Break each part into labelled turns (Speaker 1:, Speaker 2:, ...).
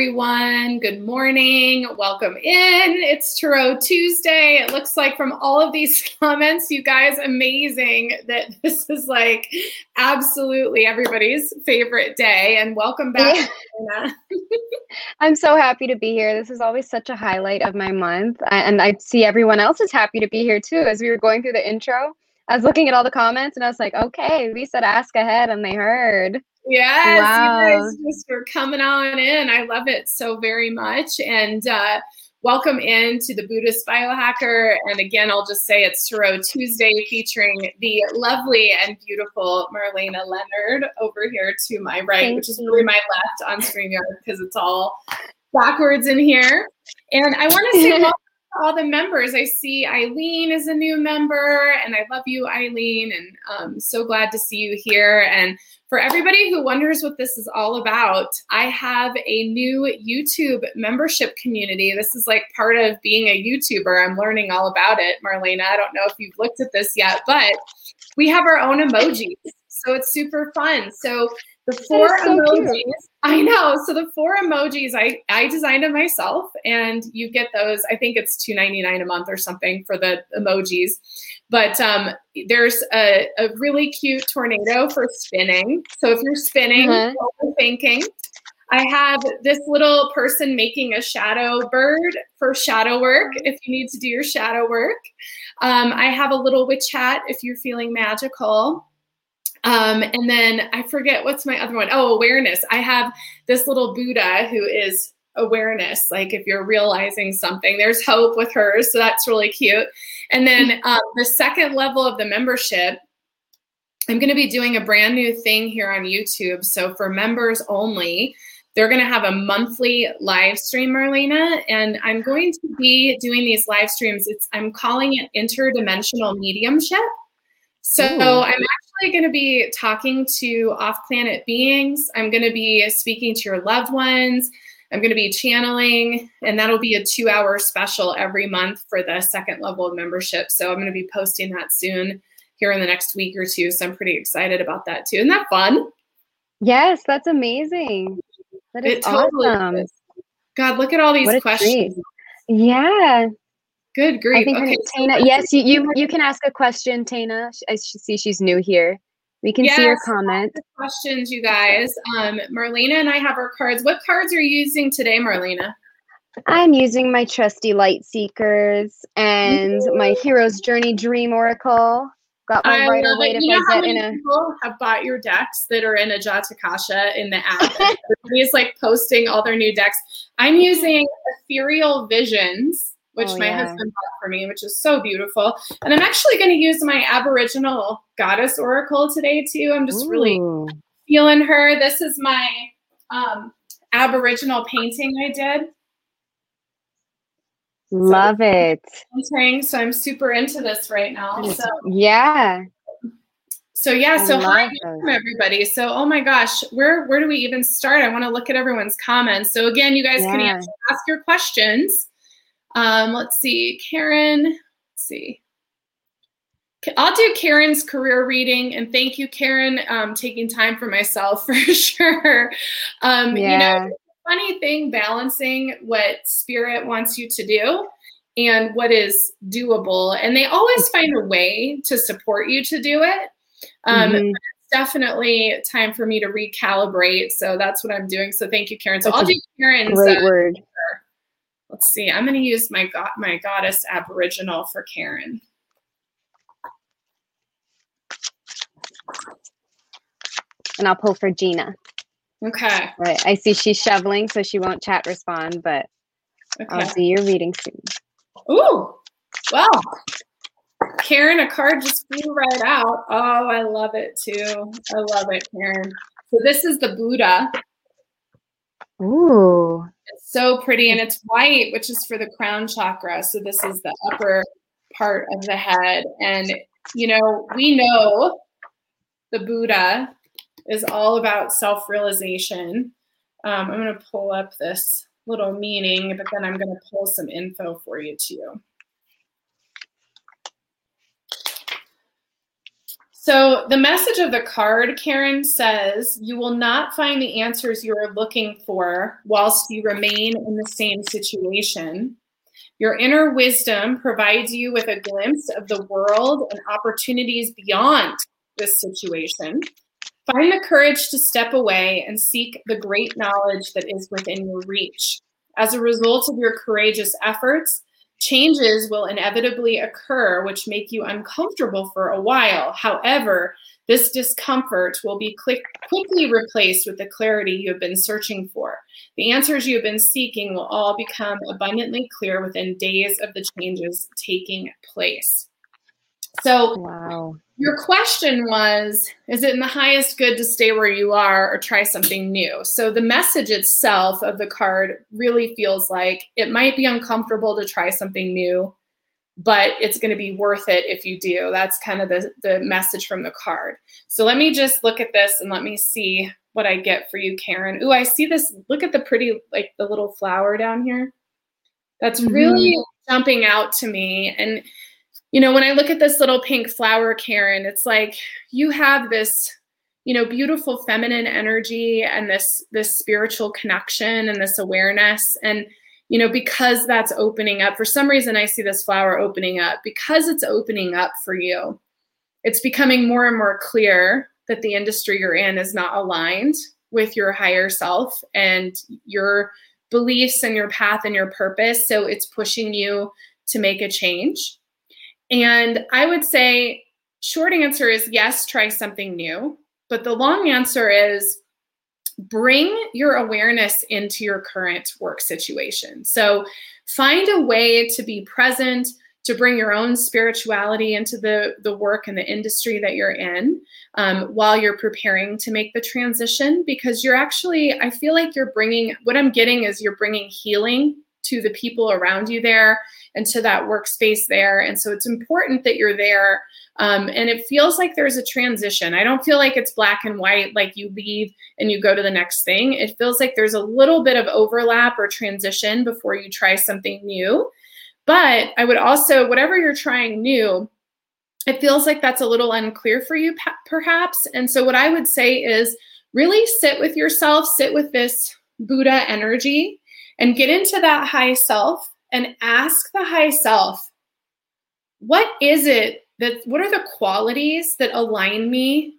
Speaker 1: Everyone. Good morning. Welcome in. It's Tarot Tuesday. It looks like from all of these comments, you guys, amazing that this is like absolutely everybody's favorite day. And welcome back.
Speaker 2: Yeah. I'm so happy to be here. This is always such a highlight of my month. And I see everyone else is happy to be here too. As we were going through the intro, I was looking at all the comments and I was like, okay, we said ask ahead and they heard.
Speaker 1: Yes, wow. you guys just for coming on in. I love it so very much. And uh, welcome in to the Buddhist Biohacker. And again, I'll just say it's Tarot Tuesday featuring the lovely and beautiful Marlena Leonard over here to my right, Thank which is really my left on StreamYard because it's all backwards in here. And I want to say welcome all the members. I see Eileen is a new member, and I love you, Eileen, and um, so glad to see you here. And for everybody who wonders what this is all about, I have a new YouTube membership community. This is like part of being a YouTuber. I'm learning all about it, Marlena. I don't know if you've looked at this yet, but we have our own emojis. So it's super fun. So the four so emojis. Cute. I know. So the four emojis I I designed them myself, and you get those. I think it's two ninety nine a month or something for the emojis. But um, there's a, a really cute tornado for spinning. So if you're spinning, mm-hmm. thinking. I have this little person making a shadow bird for shadow work if you need to do your shadow work. Um, I have a little witch hat if you're feeling magical. Um, and then I forget what's my other one. Oh, awareness. I have this little Buddha who is awareness. Like if you're realizing something, there's hope with hers. So that's really cute. And then um, the second level of the membership, I'm going to be doing a brand new thing here on YouTube. So for members only, they're going to have a monthly live stream, Marlena, and I'm going to be doing these live streams. It's I'm calling it interdimensional mediumship. So Ooh. I'm actually going to be talking to off planet beings. I'm going to be speaking to your loved ones. I'm going to be channeling, and that'll be a two hour special every month for the second level of membership. So I'm going to be posting that soon here in the next week or two. So I'm pretty excited about that too. Isn't that fun?
Speaker 2: Yes, that's amazing. That is it totally awesome. Is.
Speaker 1: God, look at all these questions.
Speaker 2: Treat. Yeah.
Speaker 1: Good grief.
Speaker 2: Okay. Tana. Yes, you, you you can ask a question, Tana. I see she's new here. We can yes, see your comment.
Speaker 1: Questions, you guys. Um, Marlena and I have our cards. What cards are you using today, Marlena?
Speaker 2: I'm using my trusty light seekers and my hero's journey dream oracle. Got my I rider waite if
Speaker 1: you I get in a. People have bought your decks that are in Ajatakasha in the app. He's like posting all their new decks. I'm using Ethereal Visions which oh, my yeah. husband bought for me, which is so beautiful. And I'm actually going to use my Aboriginal Goddess Oracle today too. I'm just Ooh. really feeling her. This is my um, Aboriginal painting I did.
Speaker 2: Love so, it.
Speaker 1: Painting, so I'm super into this right now. So
Speaker 2: yeah.
Speaker 1: So yeah, so hi everybody. So oh my gosh, where where do we even start? I want to look at everyone's comments. So again, you guys yeah. can ask your questions. Um, let's see, Karen, let's see. I'll do Karen's career reading, and thank you, Karen, um, taking time for myself for sure. Um, yeah. You know, funny thing balancing what spirit wants you to do and what is doable, and they always find a way to support you to do it. Um, mm-hmm. Definitely time for me to recalibrate. So that's what I'm doing. So thank you, Karen. So that's I'll do Karen's.
Speaker 2: Great uh, word
Speaker 1: Let's see. I'm going to use my my goddess Aboriginal for Karen.
Speaker 2: And I'll pull for Gina.
Speaker 1: Okay.
Speaker 2: Right. I see she's shoveling, so she won't chat respond, but okay. I'll see your reading soon.
Speaker 1: Ooh. Well, Karen, a card just flew right out. Oh, I love it too. I love it, Karen. So this is the Buddha.
Speaker 2: Ooh.
Speaker 1: It's so pretty and it's white, which is for the crown chakra. So this is the upper part of the head. And, you know, we know the Buddha is all about self realization. Um, I'm going to pull up this little meaning, but then I'm going to pull some info for you too. So, the message of the card, Karen, says you will not find the answers you are looking for whilst you remain in the same situation. Your inner wisdom provides you with a glimpse of the world and opportunities beyond this situation. Find the courage to step away and seek the great knowledge that is within your reach. As a result of your courageous efforts, changes will inevitably occur which make you uncomfortable for a while. However, this discomfort will be quick, quickly replaced with the clarity you have been searching for. The answers you have been seeking will all become abundantly clear within days of the changes taking place. So, wow. Your question was Is it in the highest good to stay where you are or try something new? So, the message itself of the card really feels like it might be uncomfortable to try something new, but it's going to be worth it if you do. That's kind of the, the message from the card. So, let me just look at this and let me see what I get for you, Karen. Ooh, I see this. Look at the pretty, like the little flower down here. That's really mm-hmm. jumping out to me. And you know, when I look at this little pink flower, Karen, it's like you have this, you know, beautiful feminine energy and this this spiritual connection and this awareness and you know, because that's opening up. For some reason I see this flower opening up because it's opening up for you. It's becoming more and more clear that the industry you're in is not aligned with your higher self and your beliefs and your path and your purpose. So it's pushing you to make a change. And I would say, short answer is yes, try something new. But the long answer is bring your awareness into your current work situation. So find a way to be present, to bring your own spirituality into the, the work and the industry that you're in um, while you're preparing to make the transition. Because you're actually, I feel like you're bringing, what I'm getting is you're bringing healing to the people around you there and to that workspace there. And so it's important that you're there. Um, and it feels like there's a transition. I don't feel like it's black and white, like you leave and you go to the next thing. It feels like there's a little bit of overlap or transition before you try something new. But I would also, whatever you're trying new, it feels like that's a little unclear for you, perhaps. And so, what I would say is really sit with yourself, sit with this Buddha energy, and get into that high self and ask the high self, what is it that, what are the qualities that align me,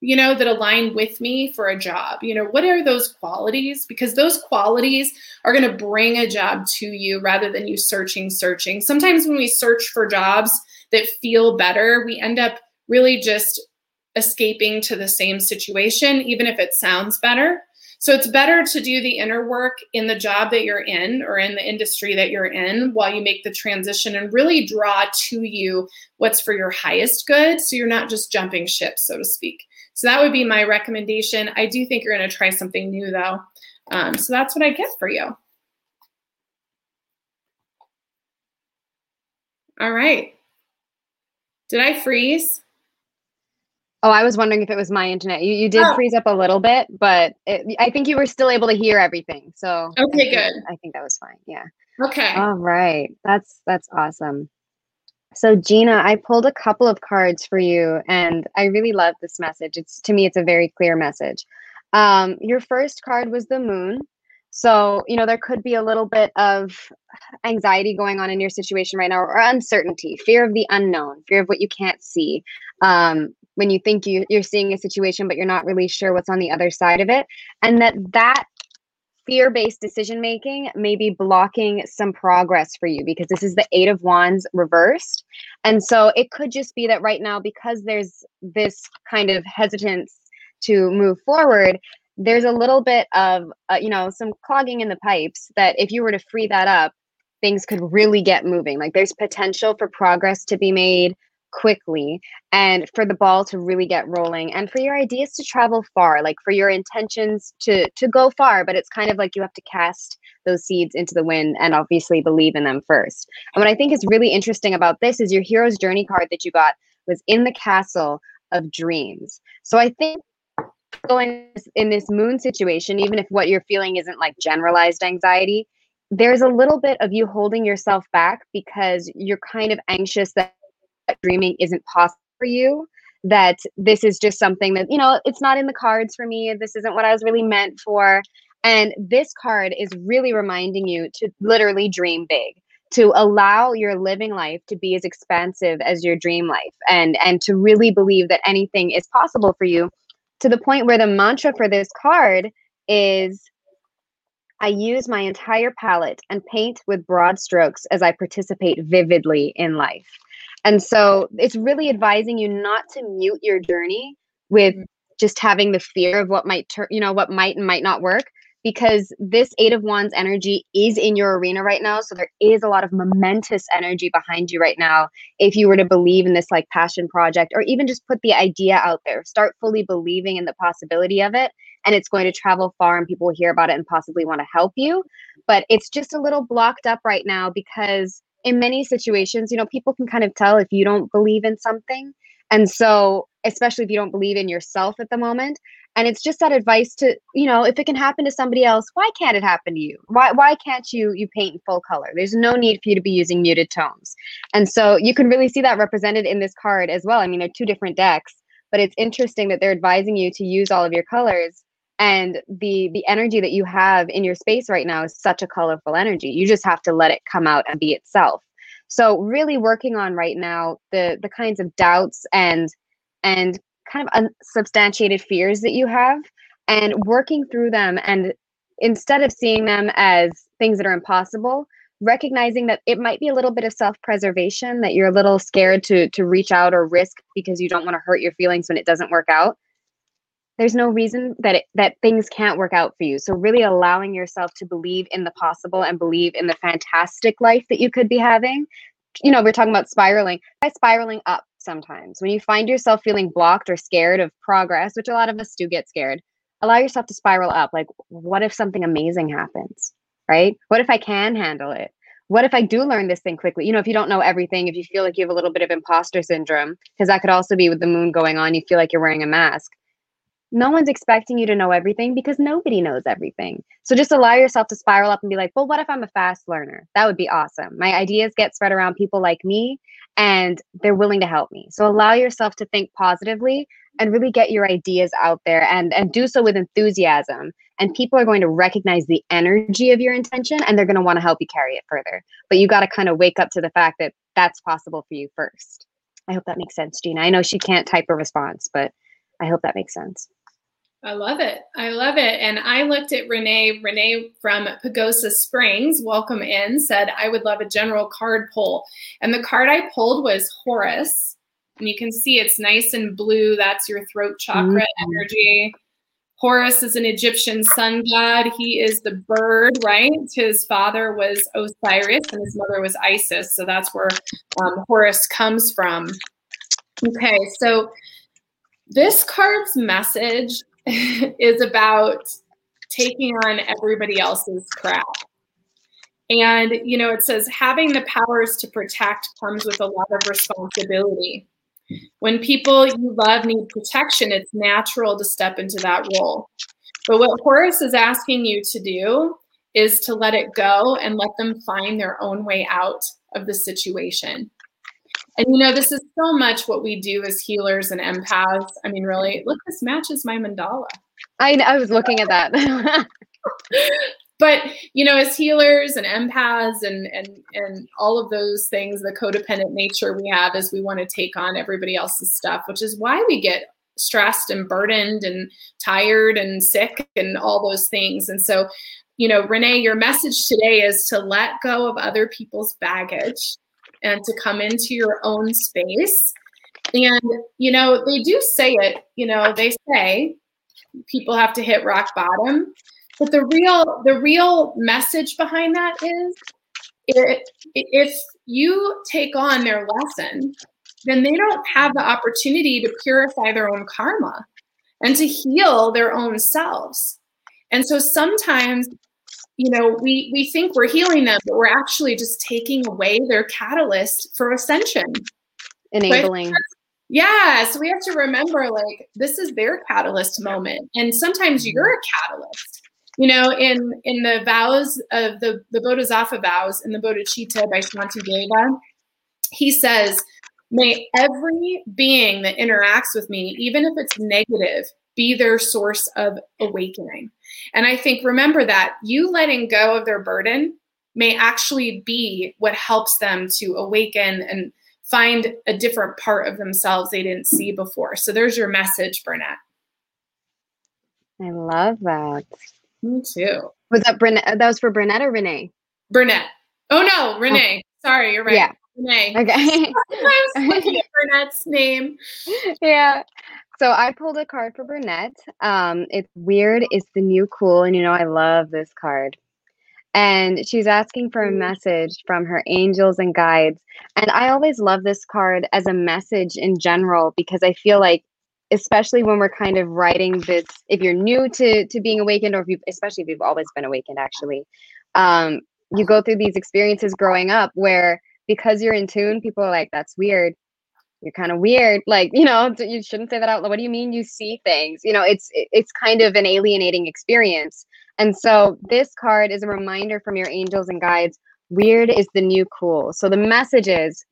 Speaker 1: you know, that align with me for a job? You know, what are those qualities? Because those qualities are going to bring a job to you rather than you searching, searching. Sometimes when we search for jobs that feel better, we end up really just escaping to the same situation, even if it sounds better. So it's better to do the inner work in the job that you're in or in the industry that you're in while you make the transition and really draw to you what's for your highest good. So you're not just jumping ship, so to speak. So that would be my recommendation. I do think you're going to try something new though. Um, so that's what I get for you. All right. Did I freeze?
Speaker 2: Oh, I was wondering if it was my internet. You you did oh. freeze up a little bit, but it, I think you were still able to hear everything. So
Speaker 1: okay,
Speaker 2: I think,
Speaker 1: good.
Speaker 2: I think that was fine. Yeah.
Speaker 1: Okay.
Speaker 2: All right. That's that's awesome. So Gina, I pulled a couple of cards for you, and I really love this message. It's to me, it's a very clear message. Um, your first card was the moon. So, you know, there could be a little bit of anxiety going on in your situation right now, or uncertainty, fear of the unknown, fear of what you can't see. Um, when you think you, you're seeing a situation but you're not really sure what's on the other side of it and that that fear-based decision making may be blocking some progress for you because this is the eight of wands reversed and so it could just be that right now because there's this kind of hesitance to move forward there's a little bit of uh, you know some clogging in the pipes that if you were to free that up things could really get moving. Like there's potential for progress to be made quickly and for the ball to really get rolling and for your ideas to travel far like for your intentions to to go far. But it's kind of like you have to cast those seeds into the wind and obviously believe in them first. And what i think is really interesting about this is your hero's journey card that you got was in the castle of dreams. So i think going in this moon situation even if what you're feeling isn't like generalized anxiety there's a little bit of you holding yourself back because you're kind of anxious that dreaming isn't possible for you that this is just something that, you know, it's not in the cards for me. This isn't what I was really meant for. And this card is really reminding you to literally dream big to allow your living life to be as expansive as your dream life and and to really believe that anything is possible for you to the point where the mantra for this card is I use my entire palette and paint with broad strokes as I participate vividly in life. And so it's really advising you not to mute your journey with just having the fear of what might turn, you know, what might and might not work, because this eight of wands energy is in your arena right now. So there is a lot of momentous energy behind you right now. If you were to believe in this like passion project or even just put the idea out there start fully believing in the possibility of it and it's going to travel far and people will hear about it and possibly want to help you. But it's just a little blocked up right now because in many situations you know people can kind of tell if you don't believe in something and so especially if you don't believe in yourself at the moment and it's just that advice to you know if it can happen to somebody else why can't it happen to you? Why why can't you you paint in full color? There's no need for you to be using muted tones. And so you can really see that represented in this card as well. I mean they're two different decks but it's interesting that they're advising you to use all of your colors and the the energy that you have in your space right now is such a colorful energy. You just have to let it come out and be itself so really working on right now the the kinds of doubts and and kind of unsubstantiated fears that you have and working through them and instead of seeing them as things that are impossible recognizing that it might be a little bit of self-preservation that you're a little scared to to reach out or risk because you don't want to hurt your feelings when it doesn't work out there's no reason that it, that things can't work out for you so really allowing yourself to believe in the possible and believe in the fantastic life that you could be having you know we're talking about spiraling by spiraling up sometimes. When you find yourself feeling blocked or scared of progress, which a lot of us do get scared, allow yourself to spiral up. Like, what if something amazing happens? Right? What if I can handle it? What if I do learn this thing quickly? You know, if you don't know everything, if you feel like you have a little bit of imposter syndrome, because that could also be with the moon going on, you feel like you're wearing a mask no one's expecting you to know everything because nobody knows everything. So just allow yourself to spiral up and be like, well, what if I'm a fast learner? That would be awesome. My ideas get spread around people like me and they're willing to help me. So allow yourself to think positively and really get your ideas out there and and do so with enthusiasm and people are going to recognize the energy of your intention and they're going to want to help you carry it further. But you got to kind of wake up to the fact that that's possible for you first. I hope that makes sense, Gina. I know she can't type a response, but I hope that makes sense.
Speaker 1: I love it. I love it. And I looked at Renee. Renee from Pagosa Springs, welcome in, said, I would love a general card pull. And the card I pulled was Horus. And you can see it's nice and blue. That's your throat chakra mm-hmm. energy. Horus is an Egyptian sun god. He is the bird, right? His father was Osiris and his mother was Isis. So that's where um, Horus comes from. Okay, so this card's message is about taking on everybody else's crap. And, you know, it says having the powers to protect comes with a lot of responsibility. When people you love need protection, it's natural to step into that role. But what Horus is asking you to do is to let it go and let them find their own way out of the situation. And you know, this is so much what we do as healers and empaths. I mean, really, look, this matches my mandala.
Speaker 2: I, I was looking at that.
Speaker 1: but you know, as healers and empaths and and and all of those things, the codependent nature we have is we want to take on everybody else's stuff, which is why we get stressed and burdened and tired and sick and all those things. And so, you know, Renee, your message today is to let go of other people's baggage and to come into your own space. And, you know, they do say it, you know, they say people have to hit rock bottom. But the real the real message behind that is it, if you take on their lesson, then they don't have the opportunity to purify their own karma and to heal their own selves. And so sometimes you know, we we think we're healing them, but we're actually just taking away their catalyst for ascension.
Speaker 2: Enabling.
Speaker 1: But, yeah, so we have to remember like this is their catalyst moment. And sometimes mm-hmm. you're a catalyst. You know, in in the vows of the the Bodhisattva vows in the Bodhicitta by Shantideva, he says, May every being that interacts with me, even if it's negative, be their source of awakening. And I think, remember that you letting go of their burden may actually be what helps them to awaken and find a different part of themselves they didn't see before. So there's your message, Burnett.
Speaker 2: I love that.
Speaker 1: Me too.
Speaker 2: Was that Burnett? Uh, that was for Burnett or Renee?
Speaker 1: Burnett. Oh no, oh. Renee. Oh. Sorry, you're right.
Speaker 2: Yeah.
Speaker 1: Renee.
Speaker 2: Okay.
Speaker 1: I was looking at Burnett's name.
Speaker 2: Yeah. So I pulled a card for Burnett. Um, it's weird. It's the new cool, and you know I love this card. And she's asking for a mm. message from her angels and guides. And I always love this card as a message in general because I feel like especially when we're kind of writing this if you're new to to being awakened or if you especially if you've always been awakened actually um you go through these experiences growing up where because you're in tune people are like that's weird you're kind of weird like you know you shouldn't say that out loud what do you mean you see things you know it's it's kind of an alienating experience and so this card is a reminder from your angels and guides weird is the new cool so the message is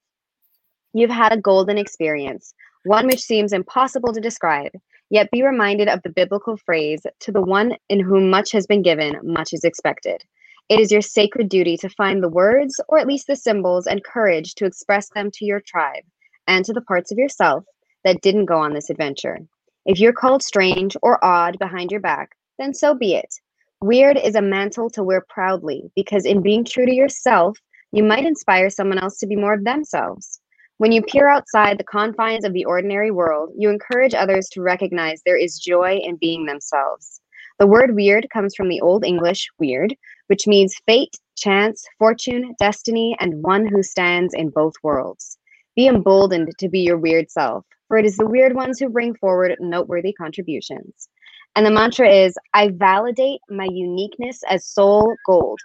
Speaker 2: you've had a golden experience one which seems impossible to describe. Yet be reminded of the biblical phrase, to the one in whom much has been given, much is expected. It is your sacred duty to find the words, or at least the symbols, and courage to express them to your tribe and to the parts of yourself that didn't go on this adventure. If you're called strange or odd behind your back, then so be it. Weird is a mantle to wear proudly because in being true to yourself, you might inspire someone else to be more of themselves. When you peer outside the confines of the ordinary world, you encourage others to recognize there is joy in being themselves. The word weird comes from the Old English wyrd, which means fate, chance, fortune, destiny, and one who stands in both worlds. Be emboldened to be your weird self, for it is the weird ones who bring forward noteworthy contributions. And the mantra is I validate my uniqueness as soul gold.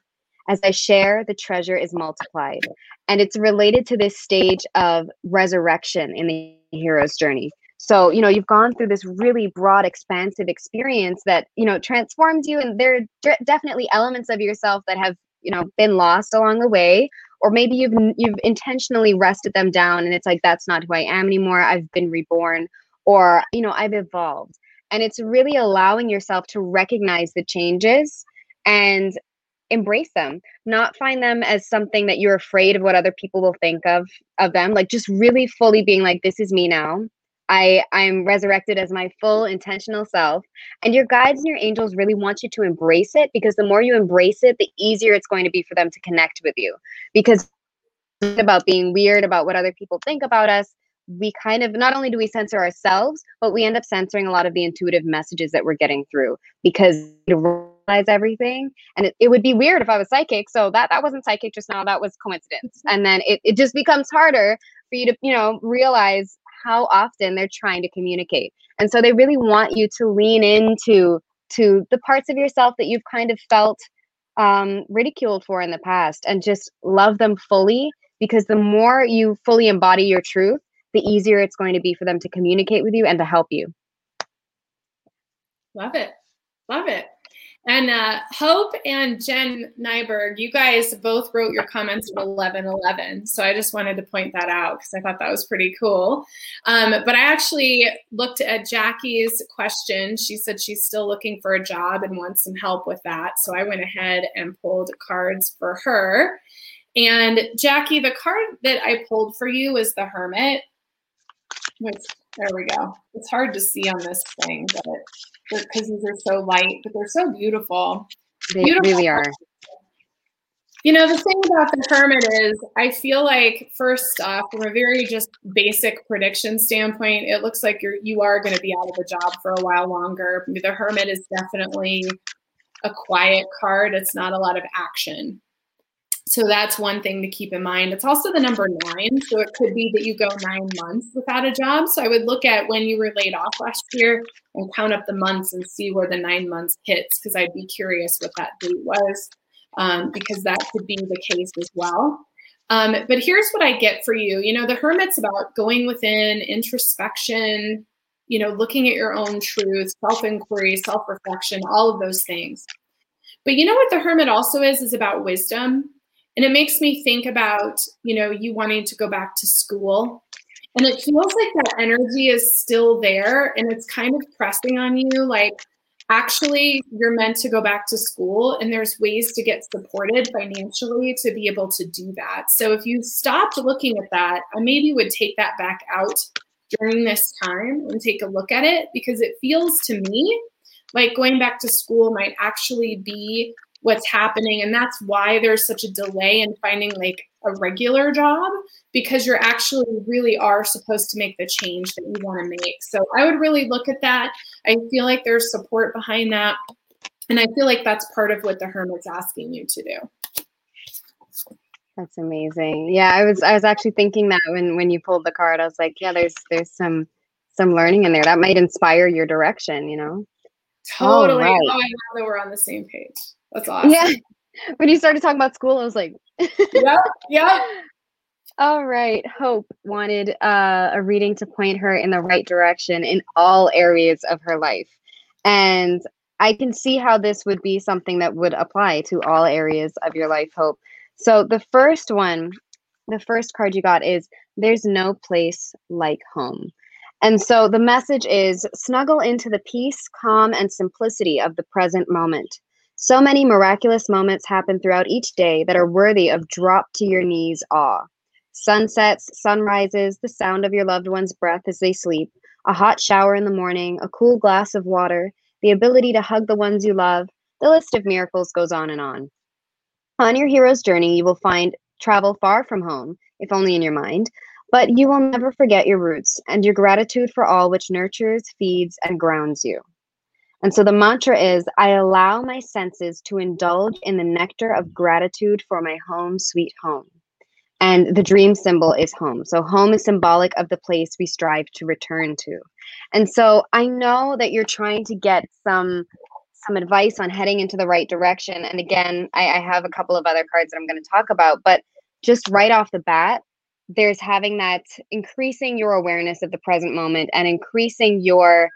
Speaker 2: As I share, the treasure is multiplied. And it's related to this stage of resurrection in the hero's journey. So, you know, you've gone through this really broad, expansive experience that, you know, transforms you. And there are definitely elements of yourself that have, you know, been lost along the way. Or maybe you've you've intentionally rested them down and it's like that's not who I am anymore. I've been reborn or, you know, I've evolved. And it's really allowing yourself to recognize the changes and embrace them not find them as something that you're afraid of what other people will think of of them like just really fully being like this is me now i i'm resurrected as my full intentional self and your guides and your angels really want you to embrace it because the more you embrace it the easier it's going to be for them to connect with you because about being weird about what other people think about us we kind of not only do we censor ourselves but we end up censoring a lot of the intuitive messages that we're getting through because realize everything. And it, it would be weird if I was psychic. So that that wasn't psychic just now, that was coincidence. Mm-hmm. And then it, it just becomes harder for you to, you know, realize how often they're trying to communicate. And so they really want you to lean into to the parts of yourself that you've kind of felt um, ridiculed for in the past and just love them fully because the more you fully embody your truth, the easier it's going to be for them to communicate with you and to help you.
Speaker 1: Love it. Love it. And uh, Hope and Jen Nyberg, you guys both wrote your comments at 1111. So I just wanted to point that out because I thought that was pretty cool. Um, but I actually looked at Jackie's question. She said she's still looking for a job and wants some help with that. So I went ahead and pulled cards for her. And Jackie, the card that I pulled for you was the Hermit. Which, there we go. It's hard to see on this thing, but because these are so light, but they're so beautiful.
Speaker 2: They
Speaker 1: beautiful.
Speaker 2: really are.
Speaker 1: You know, the thing about the hermit is, I feel like first off, from a very just basic prediction standpoint, it looks like you're you are going to be out of a job for a while longer. The hermit is definitely a quiet card. It's not a lot of action. So that's one thing to keep in mind. It's also the number nine. So it could be that you go nine months without a job. So I would look at when you were laid off last year and count up the months and see where the nine months hits because I'd be curious what that date was um, because that could be the case as well. Um, but here's what I get for you. You know, the hermit's about going within, introspection, you know, looking at your own truth, self inquiry, self reflection, all of those things. But you know what the hermit also is? Is about wisdom and it makes me think about you know you wanting to go back to school. And it feels like that energy is still there and it's kind of pressing on you like actually you're meant to go back to school and there's ways to get supported financially to be able to do that. So if you stopped looking at that i maybe would take that back out during this time and take a look at it because it feels to me like going back to school might actually be what's happening. And that's why there's such a delay in finding like a regular job because you're actually really are supposed to make the change that you want to make. So i would really look at that. I feel like there's support behind that. And i feel like that's part of what the hermit's asking you to do.
Speaker 2: That's amazing. Yeah i was i was actually thinking that when when you pulled the card i was like yeah there's there's some some learning in there. That might inspire your direction you know
Speaker 1: totally right. oh i know that we're on the same page that's awesome.
Speaker 2: Yeah. When you started talking about school, I was like,
Speaker 1: yep, yep.
Speaker 2: All right. Hope wanted uh, a reading to point her in the right direction in all areas of her life. And I can see how this would be something that would apply to all areas of your life, Hope. So the first one, the first card you got is There's no place like home. And so the message is snuggle into the peace, calm, and simplicity of the present moment. So many miraculous moments happen throughout each day that are worthy of drop to your knees awe. Sunsets, sunrises, the sound of your loved one's breath as they sleep, a hot shower in the morning, a cool glass of water, the ability to hug the ones you love, the list of miracles goes on and on. On your hero's journey, you will find travel far from home, if only in your mind, but you will never forget your roots and your gratitude for all which nurtures, feeds, and grounds you. And so the mantra is I allow my senses to indulge in the nectar of gratitude for my home, sweet home. And the dream symbol is home. So home is symbolic of the place we strive to return to. And so I know that you're trying to get some some advice on heading into the right direction. And again, I, I have a couple of other cards that I'm going to talk about, but just right off the bat, there's having that increasing your awareness of the present moment and increasing your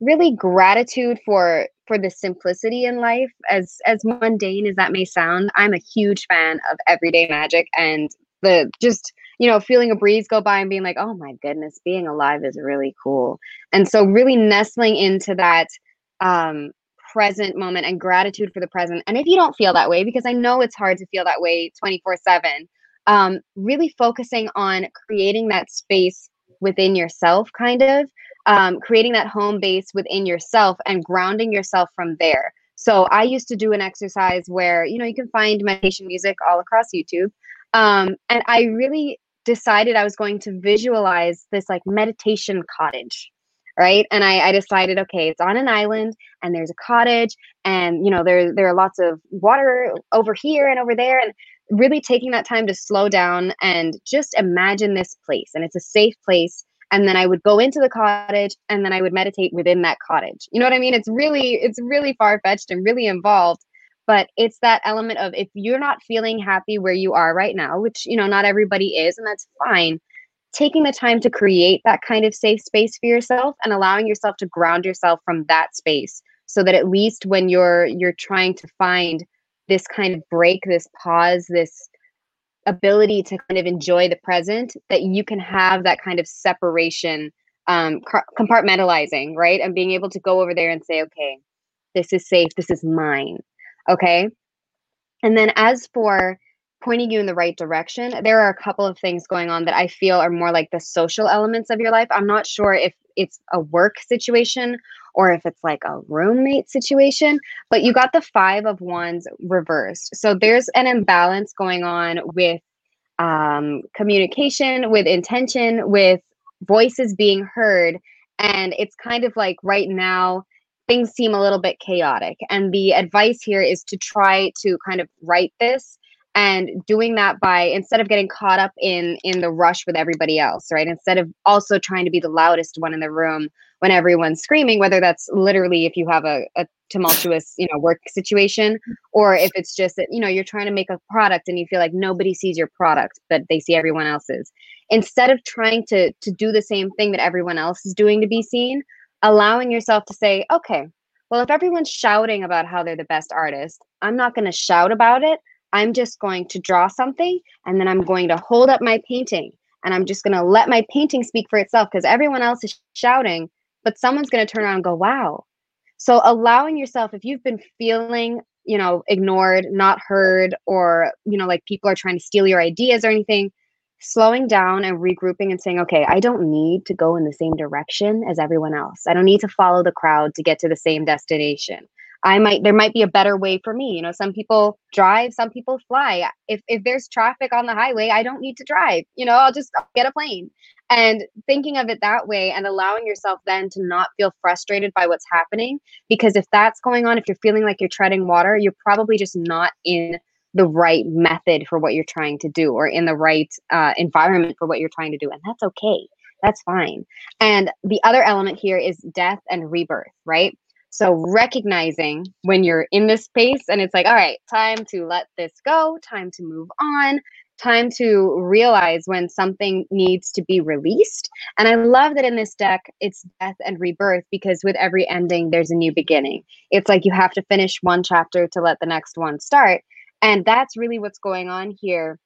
Speaker 2: really gratitude for for the simplicity in life. As as mundane as that may sound i'm a huge fan of everyday magic and the just you know feeling a breeze go by and being like oh my goodness being alive is really cool. And so really nestling into that um present moment and gratitude for the present. And if you don't feel that way because i know it's hard to feel that way 24 7 um really focusing on creating that space within yourself kind of um, creating that home base within yourself and grounding yourself from there. So I used to do an exercise where, you know, you can find meditation music all across YouTube. Um, and I really decided I was going to visualize this like meditation cottage. Right. And I, I decided, okay, it's on an island and there's a cottage and, you know, there, there are lots of water over here and over there. And really taking that time to slow down and just imagine this place. And it's a safe place and then I would go into the cottage and then I would meditate within that cottage. You know what I mean? It's really it's really far fetched and really involved, but it's that element of if you're not feeling happy where you are right now, which you know not everybody is and that's fine, taking the time to create that kind of safe space for yourself and allowing yourself to ground yourself from that space so that at least when you're you're trying to find this kind of break, this pause, this ability to kind of enjoy the present that you can have that kind of separation um, compartmentalizing right? And being able to go over there and say okay this is safe this is mine okay? And then as for pointing you in the right direction there are a couple of things going on that i feel are more like the social elements of your life. I'm not sure if it's a work situation or if it's like a roommate situation. But you got the five of wands reversed. So there's an imbalance going on with um, communication, with intention, with voices being heard. And it's kind of like right now, things seem a little bit chaotic. And the advice here is to try to kind of write this and doing that by instead of getting caught up in in the rush with everybody else right? Instead of also trying to be the loudest one in the room when everyone's screaming whether that's literally if you have a, a tumultuous you know work situation or if it's just that you know you're trying to make a product and you feel like nobody sees your product but they see everyone else's. Instead of trying to to do the same thing that everyone else is doing to be seen allowing yourself to say okay well if everyone's shouting about how they're the best artist i'm not going to shout about it I'm just going to draw something and then I'm going to hold up my painting and I'm just going to let my painting speak for itself because everyone else is shouting, but someone's going to turn around and go, wow. So allowing yourself, if you've been feeling, you know, ignored, not heard, or, you know, like people are trying to steal your ideas or anything, slowing down and regrouping and saying, okay, I don't need to go in the same direction as everyone else. I don't need to follow the crowd to get to the same destination. I might there might be a better way for me. You know, some people drive, some people fly. If if there's traffic on the highway, I don't need to drive. You know, I'll just get a plane. And thinking of it that way and allowing yourself then to not feel frustrated by what's happening because if that's going on, if you're feeling like you're treading water, you're probably just not in the right method for what you're trying to do or in the right uh, environment for what you're trying to do. And that's okay. That's fine. And the other element here is death and rebirth, right? So recognizing when you're in this space and it's like, all right, time to let this go, time to move on, time to realize when something needs to be released. And I love that in this deck, it's death and rebirth because with every ending, there's a new beginning. It's like you have to finish one chapter to let the next one start. And that's really what's going on here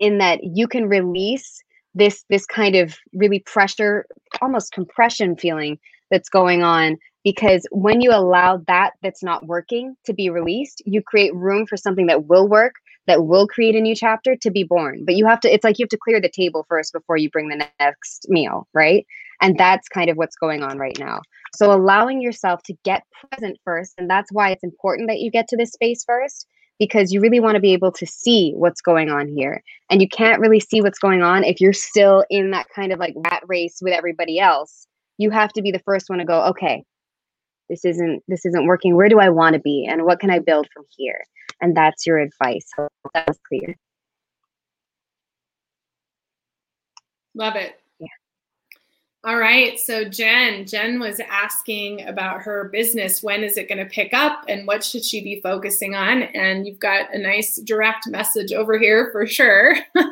Speaker 2: in that you can release this this kind of really pressure almost compression feeling that's going on because when you allow that that's not working to be released you create room for something that will work that will create a new chapter to be born. But you have to it's like you have to clear the table first before you bring the next meal right? And that's kind of what's going on right now. So allowing yourself to get present first and that's why it's important that you get to this space first because you really want to be able to see what's going on here. And you can't really see what's going on if you're still in that kind of like rat race with everybody else you have to be the first one to go okay this isn't this isn't working. Where do i want to be? And what can i build from here? And that's your advice. So that was clear.
Speaker 1: Love it. Yeah. all right. So jen jen was asking about her business. When is it going to pick up and what should she be focusing on? And you've got a nice direct message over here for sure.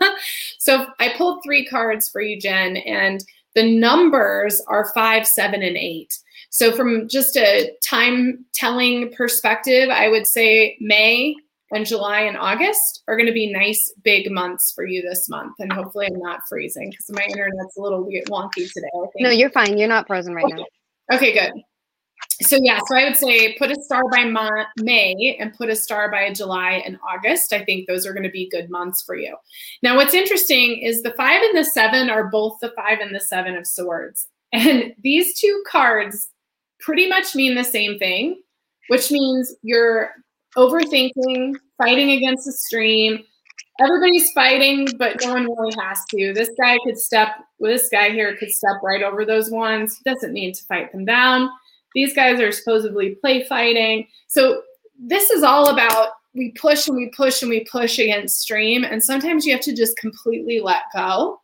Speaker 1: So i pulled three cards for you jen and the numbers are five seven and eight so, from just a time telling perspective, I would say May and July and August are going to be nice big months for you this month. And hopefully, I'm not freezing because my internet's a little wonky today.
Speaker 2: No, you're fine. You're not frozen right
Speaker 1: okay.
Speaker 2: now.
Speaker 1: Okay, good. So, yeah, so I would say put a star by May and put a star by July and August. I think those are going to be good months for you. Now, what's interesting is the five and the seven are both the five and the seven of swords. And these two cards pretty much mean the same thing, which means you're overthinking, fighting against the stream. Everybody's fighting, but no one really has to. This guy could step, this guy here could step right over those ones. He doesn't need to fight them down. These guys are supposedly play fighting. So this is all about we push and we push and we push against stream. And sometimes you have to just completely let go.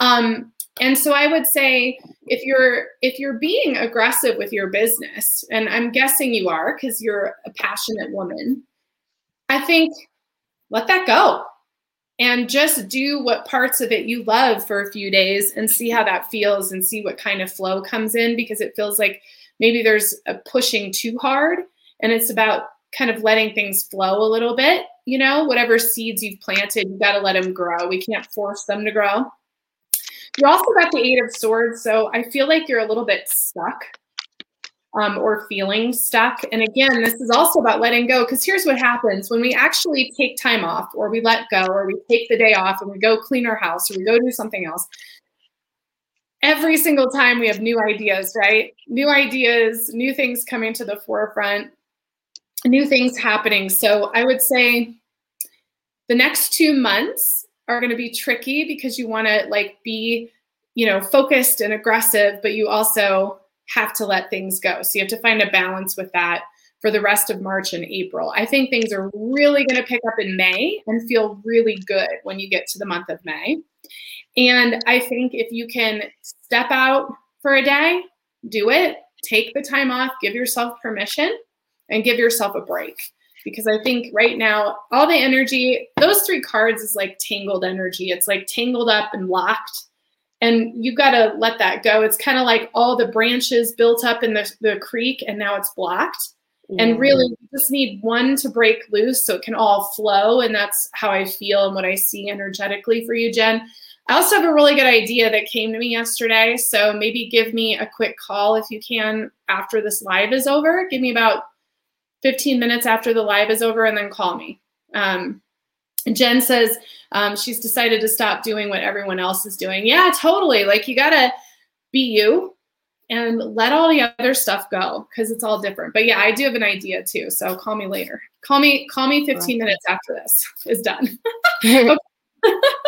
Speaker 1: Um, and so i would say if you're if you're being aggressive with your business and i'm guessing you are because you're a passionate woman i think let that go and just do what parts of it you love for a few days and see how that feels and see what kind of flow comes in because it feels like maybe there's a pushing too hard and it's about kind of letting things flow a little bit you know whatever seeds you've planted you got to let them grow we can't force them to grow you also got the Eight of Swords, so I feel like you're a little bit stuck um, or feeling stuck. And again, this is also about letting go because here's what happens when we actually take time off or we let go or we take the day off and we go clean our house or we go do something else. Every single time we have new ideas, right? New ideas, new things coming to the forefront, new things happening. So I would say the next two months, are going to be tricky because you want to like be, you know, focused and aggressive, but you also have to let things go. So you have to find a balance with that for the rest of March and April. I think things are really going to pick up in May and feel really good when you get to the month of May. And I think if you can step out for a day, do it, take the time off, give yourself permission, and give yourself a break because I think right now all the energy, those three cards is like tangled energy. It's like tangled up and locked. And you've got to let that go. It's kind of like all the branches built up in the, the creek and now it's blocked. Yeah. And mm. really, you just need one to break loose so it can all flow. And that's how I feel and what I see energetically for you, Jen. I also have a really good idea that came to me yesterday. So maybe give me a quick call if you can after this live is over. Give me about 15 minutes after the live is over and then call me. Um, Jen says um, she's decided to stop doing what everyone else is doing. Yeah, totally. Like you got to be you and let all the other stuff go because it's all different. But yeah, I do have an idea too. So call me later. Call me, call me 15 minutes after this is done.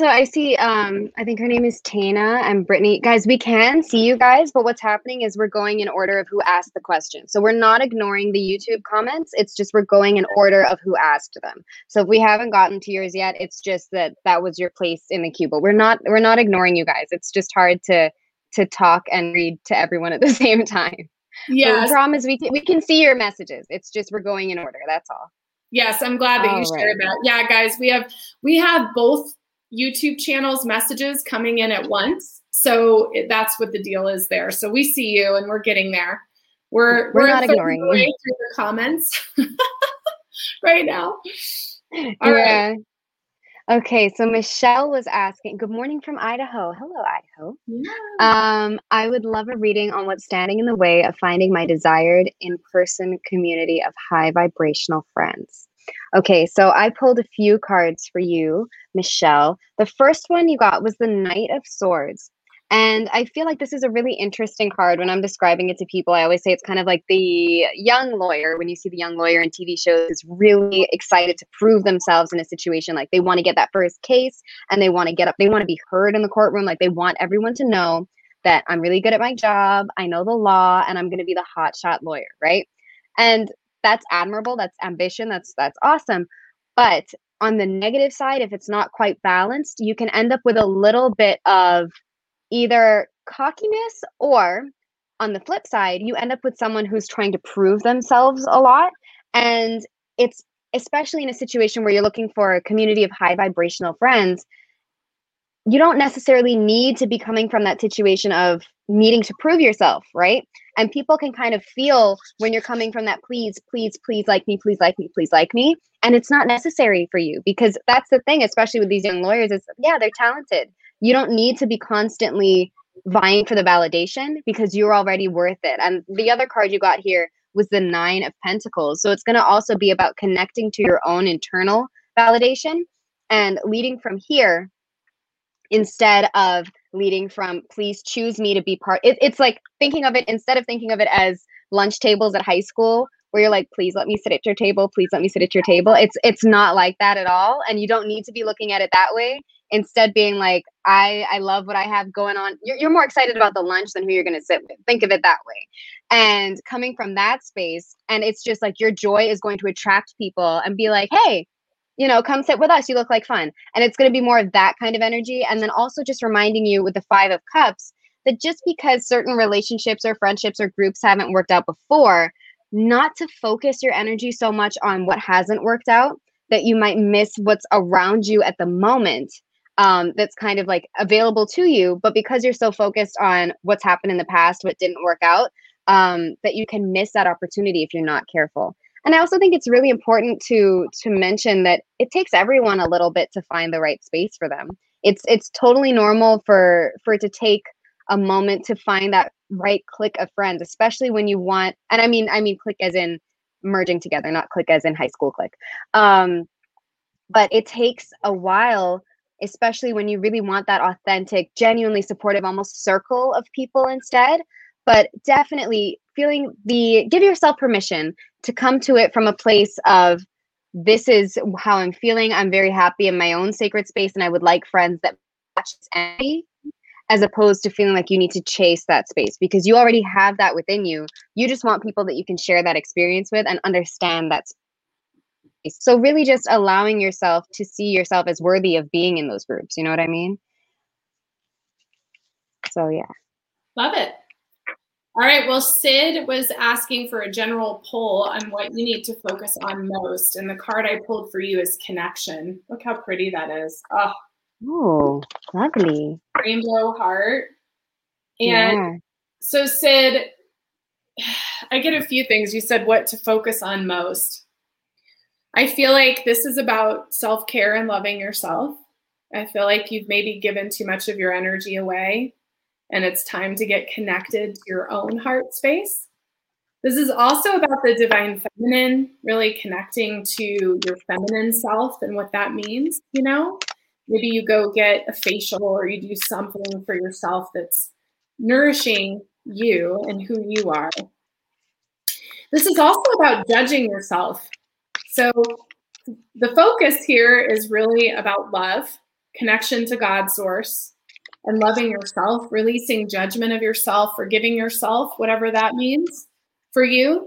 Speaker 2: So I see um I think her name is Tana and Brittany. Guys, we can see you guys, but what's happening is we're going in order of who asked the question. So we're not ignoring the YouTube comments. It's just we're going in order of who asked them. So if we haven't gotten to yours yet, it's just that that was your place in the queue. But we're not we're not ignoring you guys. It's just hard to to talk and read to everyone at the same time. Yeah. The problem is we can, we can see your messages. It's just we're going in order. That's all.
Speaker 1: Yes, I'm glad that all you right. shared that. Yeah, guys, we have we have both YouTube channels messages coming in at once. So it, that's what the deal is there. So we see you and we're getting there. We're
Speaker 2: we're, we're not ignoring you
Speaker 1: through the comments right now.
Speaker 2: All yeah. Right. Okay, so Michelle was asking, good morning from Idaho. Hello, Idaho. Yeah. Um, I would love a reading on what's standing in the way of finding my desired in person community of high vibrational friends. Okay, so I pulled a few cards for you, Michelle. The first one you got was the Knight of Swords. And I feel like this is a really interesting card when I'm describing it to people. I always say it's kind of like the young lawyer. When you see the young lawyer in TV shows, is really excited to prove themselves in a situation. Like they want to get that first case and they want to get up, they want to be heard in the courtroom. Like they want everyone to know that I'm really good at my job, I know the law, and I'm going to be the hotshot lawyer, right? And that's admirable that's ambition that's that's awesome but on the negative side if it's not quite balanced you can end up with a little bit of either cockiness or on the flip side you end up with someone who's trying to prove themselves a lot and it's especially in a situation where you're looking for a community of high vibrational friends you don't necessarily need to be coming from that situation of needing to prove yourself, right? And people can kind of feel when you're coming from that please, please, please like me, please like me, please like me. And it's not necessary for you because that's the thing, especially with these young lawyers, is yeah, they're talented. You don't need to be constantly vying for the validation because you're already worth it. And the other card you got here was the nine of pentacles. So it's going to also be about connecting to your own internal validation and leading from here instead of leading from please choose me to be part it, it's like thinking of it instead of thinking of it as lunch tables at high school where you're like please let me sit at your table please let me sit at your table it's it's not like that at all and you don't need to be looking at it that way instead being like i i love what i have going on you're, you're more excited about the lunch than who you're going to sit with think of it that way and coming from that space and it's just like your joy is going to attract people and be like hey you know, come sit with us. You look like fun. And it's going to be more of that kind of energy. And then also just reminding you with the Five of Cups that just because certain relationships or friendships or groups haven't worked out before, not to focus your energy so much on what hasn't worked out that you might miss what's around you at the moment um, that's kind of like available to you. But because you're so focused on what's happened in the past, what didn't work out, um, that you can miss that opportunity if you're not careful and i also think it's really important to to mention that it takes everyone a little bit to find the right space for them it's it's totally normal for for it to take a moment to find that right click of friends especially when you want and i mean i mean click as in merging together not click as in high school click um but it takes a while especially when you really want that authentic genuinely supportive almost circle of people instead but definitely feeling the give yourself permission to come to it from a place of this is how I'm feeling. I'm very happy in my own sacred space, and I would like friends that match as opposed to feeling like you need to chase that space because you already have that within you. You just want people that you can share that experience with and understand that. So really, just allowing yourself to see yourself as worthy of being in those groups. You know what I mean? So yeah.
Speaker 1: Love it. All right. Well, Sid was asking for a general poll on what you need to focus on most. And the card I pulled for you is connection. Look how pretty that is. Oh,
Speaker 2: oh lovely.
Speaker 1: Rainbow heart. And yeah. so, Sid, I get a few things. You said what to focus on most. I feel like this is about self care and loving yourself. I feel like you've maybe given too much of your energy away and it's time to get connected to your own heart space. This is also about the divine feminine, really connecting to your feminine self and what that means, you know? Maybe you go get a facial or you do something for yourself that's nourishing you and who you are. This is also about judging yourself. So the focus here is really about love, connection to God's source, and loving yourself, releasing judgment of yourself, forgiving yourself, whatever that means for you,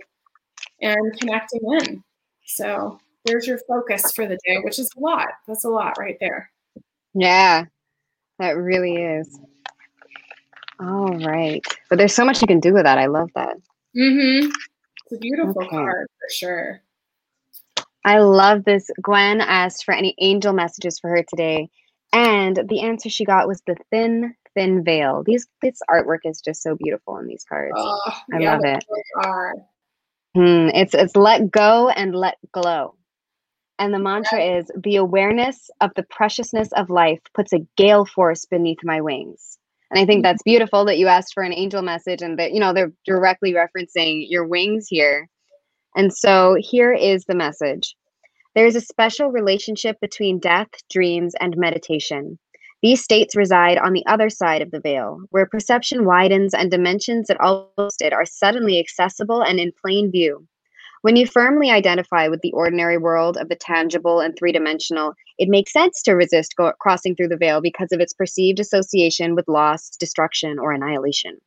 Speaker 1: and connecting in. So there's your focus for the day, which is a lot. That's a lot right there.
Speaker 2: Yeah, that really is. All right. But there's so much you can do with that. I love that.
Speaker 1: Mm-hmm. It's a beautiful okay. card for sure.
Speaker 2: I love this. Gwen asked for any angel messages for her today. And the answer she got was the thin, thin veil. These this artwork is just so beautiful in these cards. Oh, I yeah, love it. Are. Hmm, it's it's let go and let glow. And the mantra yeah. is the awareness of the preciousness of life puts a gale force beneath my wings. And I think mm-hmm. that's beautiful that you asked for an angel message and that, you know, they're directly referencing your wings here. And so here is the message there is a special relationship between death, dreams, and meditation. These states reside on the other side of the veil, where perception widens and dimensions that almost did are suddenly accessible and in plain view. When you firmly identify with the ordinary world of the tangible and three dimensional, it makes sense to resist go- crossing through the veil because of its perceived association with loss, destruction, or annihilation.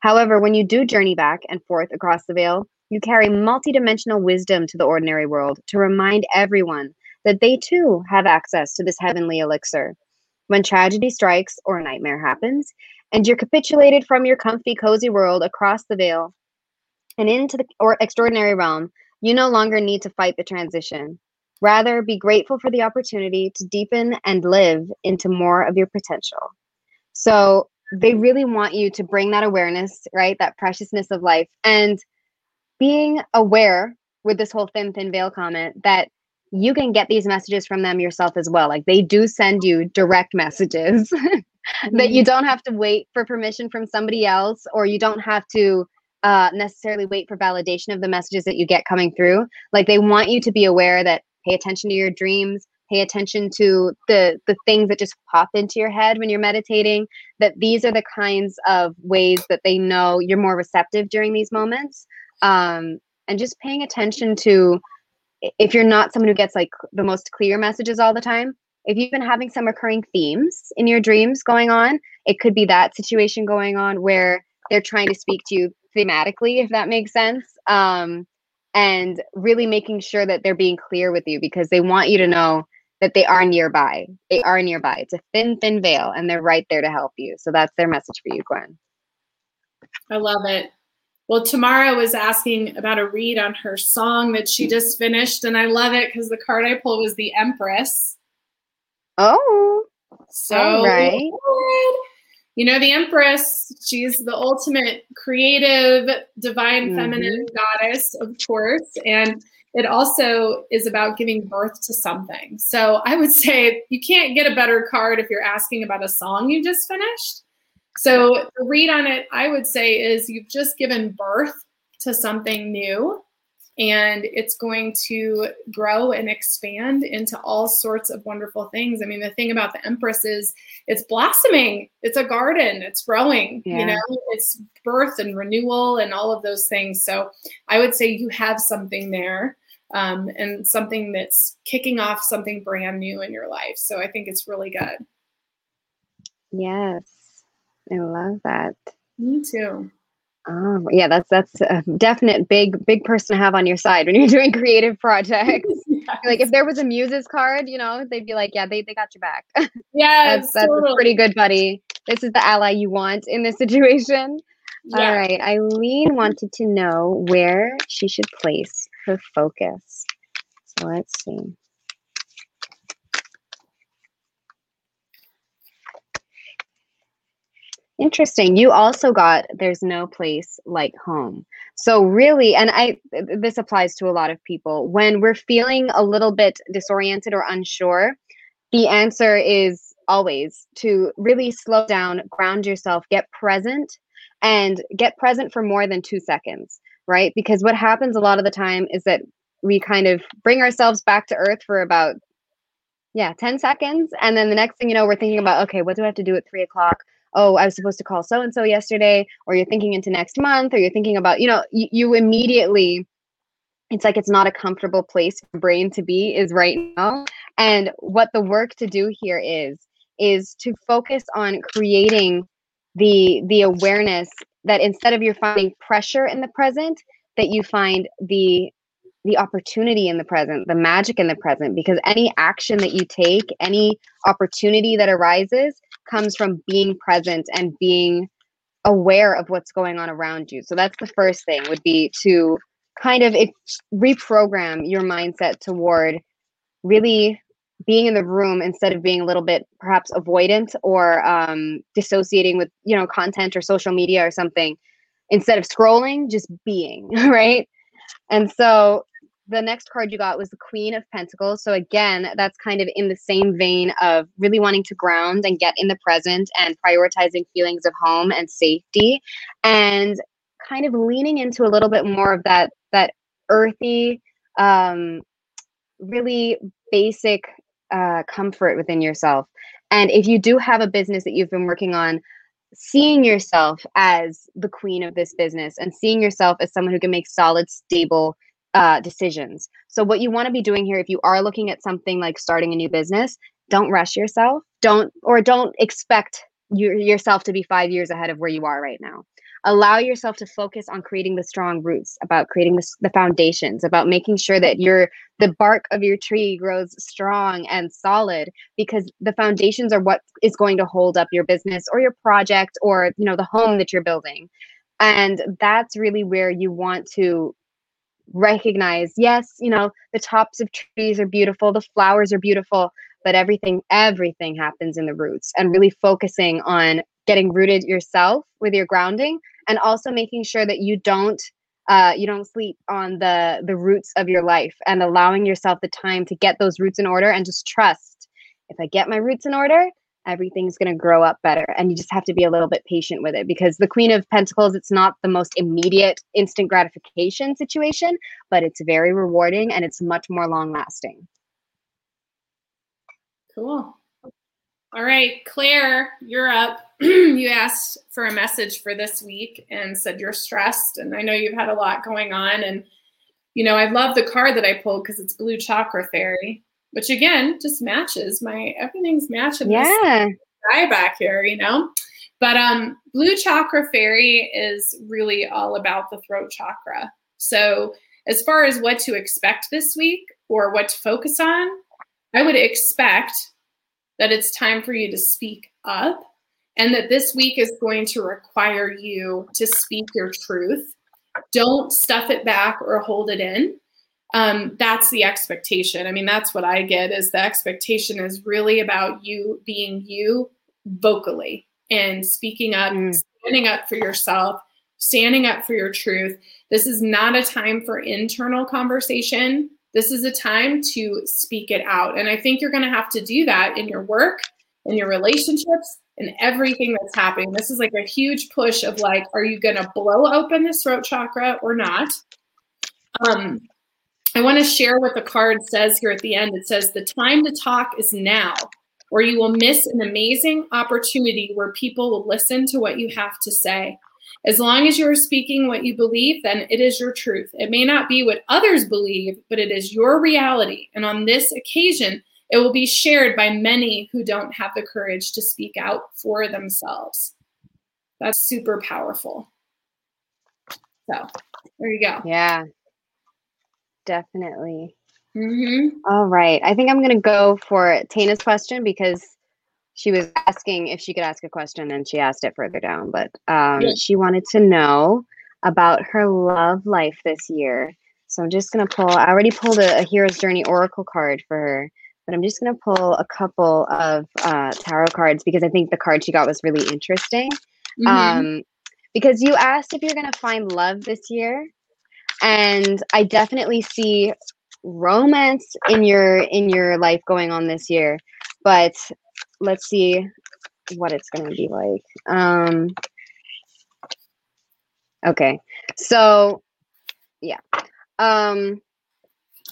Speaker 2: However, when you do journey back and forth across the veil, you carry multidimensional wisdom to the ordinary world to remind everyone that they too have access to this heavenly elixir. When tragedy strikes or a nightmare happens, and you're capitulated from your comfy, cozy world across the veil and into the or extraordinary realm, you no longer need to fight the transition. Rather, be grateful for the opportunity to deepen and live into more of your potential. So, they really want you to bring that awareness, right? That preciousness of life. And being aware with this whole thin thin veil comment that you can get these messages from them yourself as well. Like they do send you direct messages that you mm-hmm. don't have to wait for permission from somebody else or you don't have to uh, necessarily wait for validation of the messages that you get coming through. Like they want you to be aware that pay attention to your dreams pay attention to the the things that just pop into your head when you're meditating that these are the kinds of ways that they know you're more receptive during these moments um, and just paying attention to if you're not someone who gets like the most clear messages all the time if you've been having some recurring themes in your dreams going on it could be that situation going on where they're trying to speak to you thematically if that makes sense um, and really making sure that they're being clear with you because they want you to know that they are nearby they are nearby. It's a thin thin veil and they're right there to help you. So that's their message for you gwen.
Speaker 1: I love it well, Tamara was asking about a read on her song that she just finished, and I love it because the card I pulled was the Empress.
Speaker 2: Oh,
Speaker 1: so right. You know, the Empress, she's the ultimate creative, divine mm-hmm. feminine goddess, of course. And it also is about giving birth to something. So I would say you can't get a better card if you're asking about a song you just finished. So the read on it, I would say, is you've just given birth to something new and it's going to grow and expand into all sorts of wonderful things. I mean, the thing about the Empress is it's blossoming. It's a garden. It's growing. Yeah. You know, it's birth and renewal and all of those things. So I would say you have something there. Um, and something that's kicking off something brand new in your life. So I think it's really good.
Speaker 2: Yes. I love that.
Speaker 1: Me too.
Speaker 2: Oh, yeah, that's that's a definite big big person to have on your side when you're doing creative projects. yes. Like if there was a muses card, you know, they'd be like, yeah, they, they got your back.
Speaker 1: Yeah,
Speaker 2: that's that's totally. pretty good buddy. This is the ally you want in this situation. Yeah. All right, Eileen wanted to know where she should place her focus. So let's see. Interesting. You also got there's no place like home. So really, and I this applies to a lot of people when we're feeling a little bit disoriented or unsure, the answer is always to really slow down, ground yourself, get present, and get present for more than two seconds, right? Because what happens a lot of the time is that we kind of bring ourselves back to earth for about yeah 10 seconds and then the next thing you know we're thinking about okay what do i have to do at three o'clock oh i was supposed to call so and so yesterday or you're thinking into next month or you're thinking about you know you, you immediately it's like it's not a comfortable place for brain to be is right now. And what the work to do here is is to focus on creating the the awareness that instead of you finding pressure in the present that you find the the opportunity in the present, the magic in the present, because any action that you take, any opportunity that arises comes from being present and being aware of what's going on around you. So that's the first thing would be to kind of reprogram your mindset toward really being in the room instead of being a little bit perhaps avoidant or um, dissociating with you know content or social media or something instead of scrolling just being right and so the next card you got was the Queen of Pentacles. So again, that's kind of in the same vein of really wanting to ground and get in the present and prioritizing feelings of home and safety and kind of leaning into a little bit more of that that earthy um really basic uh comfort within yourself. And if you do have a business that you've been working on, seeing yourself as the queen of this business and seeing yourself as someone who can make solid, stable uh, decisions. So, what you want to be doing here, if you are looking at something like starting a new business, don't rush yourself. Don't or don't expect you, yourself to be five years ahead of where you are right now. Allow yourself to focus on creating the strong roots, about creating the, the foundations, about making sure that your the bark of your tree grows strong and solid, because the foundations are what is going to hold up your business or your project or you know the home that you're building and that's really where you want to recognize yes you know the tops of trees are beautiful the flowers are beautiful but everything everything happens in the roots and really focusing on getting rooted yourself with your grounding and also making sure that you don't uh, you don't sleep on the the roots of your life and allowing yourself the time to get those roots in order and just trust if i get my roots in order everything's going to grow up better and you just have to be a little bit patient with it because the queen of pentacles it's not the most immediate instant gratification situation but it's very rewarding and it's much more long lasting
Speaker 1: cool. All right claire you're up. You asked for a message for this week and said you're stressed and i know you've had a lot going on and you know i love the card that i pulled because it's blue chakra fairy which again just matches. My everything's matching
Speaker 2: yeah.
Speaker 1: guy back here you know? But um blue chakra fairy is really all about the throat chakra. So as far as what to expect this week or what to focus on i would expect that it's time for you to speak up and that this week is going to require you to speak your truth. Don't stuff it back or hold it in um, that's the expectation. I mean, that's what I get is the expectation is really about you being you vocally and speaking up, mm. standing up for yourself, standing up for your truth. This is not a time for internal conversation. This is a time to speak it out. And I think you're going to have to do that in your work, in your relationships, and everything that's happening. This is like a huge push of like, are you going to blow open this throat chakra or not? Um, I want to share what the card says here at the end. It says, The time to talk is now, or you will miss an amazing opportunity where people will listen to what you have to say. As long as you are speaking what you believe, then it is your truth. It may not be what others believe, but it is your reality. And on this occasion, it will be shared by many who don't have the courage to speak out for themselves. That's super powerful. So there you go.
Speaker 2: Yeah, definitely.
Speaker 1: Mm-hmm.
Speaker 2: All right. I think I'm going to go for Tana's question because she was asking if she could ask a question and she asked it further down. But um, yeah. she wanted to know about her love life this year. So I'm just going to pull, I already pulled a, a, Hero's Journey Oracle card for her, but I'm just going to pull a couple of uh, tarot cards because I think the card she got was really interesting. Mm-hmm. Um, because you asked if you're going to find love this year and I definitely see romance in your in your life going on this year but let's see what it's going to be like. Um, okay, so yeah, um,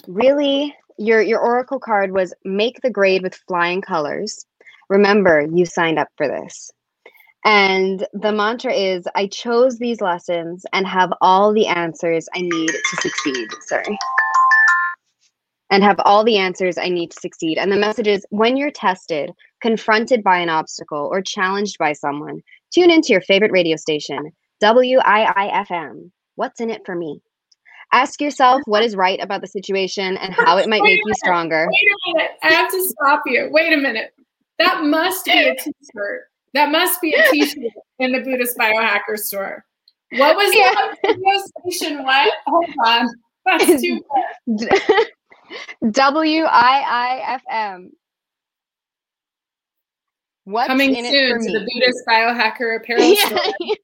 Speaker 2: really, your your oracle card was make the grade with flying colors. Remember, you signed up for this. And the mantra is I chose these lessons and have all the answers I need to succeed. Sorry. And have all the answers I need to succeed. And the message is when you're tested, confronted by an obstacle, or challenged by someone, tune into your favorite radio station, WIIFM. What's in it for me? Ask yourself what is right about the situation and how it might make you stronger.
Speaker 1: Wait a minute. I have to stop you. Wait a minute. That must be a t shirt. That must be a T-shirt in the Buddhist biohacker store. What was yeah. the station? What? Hold on. That's too
Speaker 2: W I I F M.
Speaker 1: What's Coming soon to the Buddhist biohacker apparel yeah. store.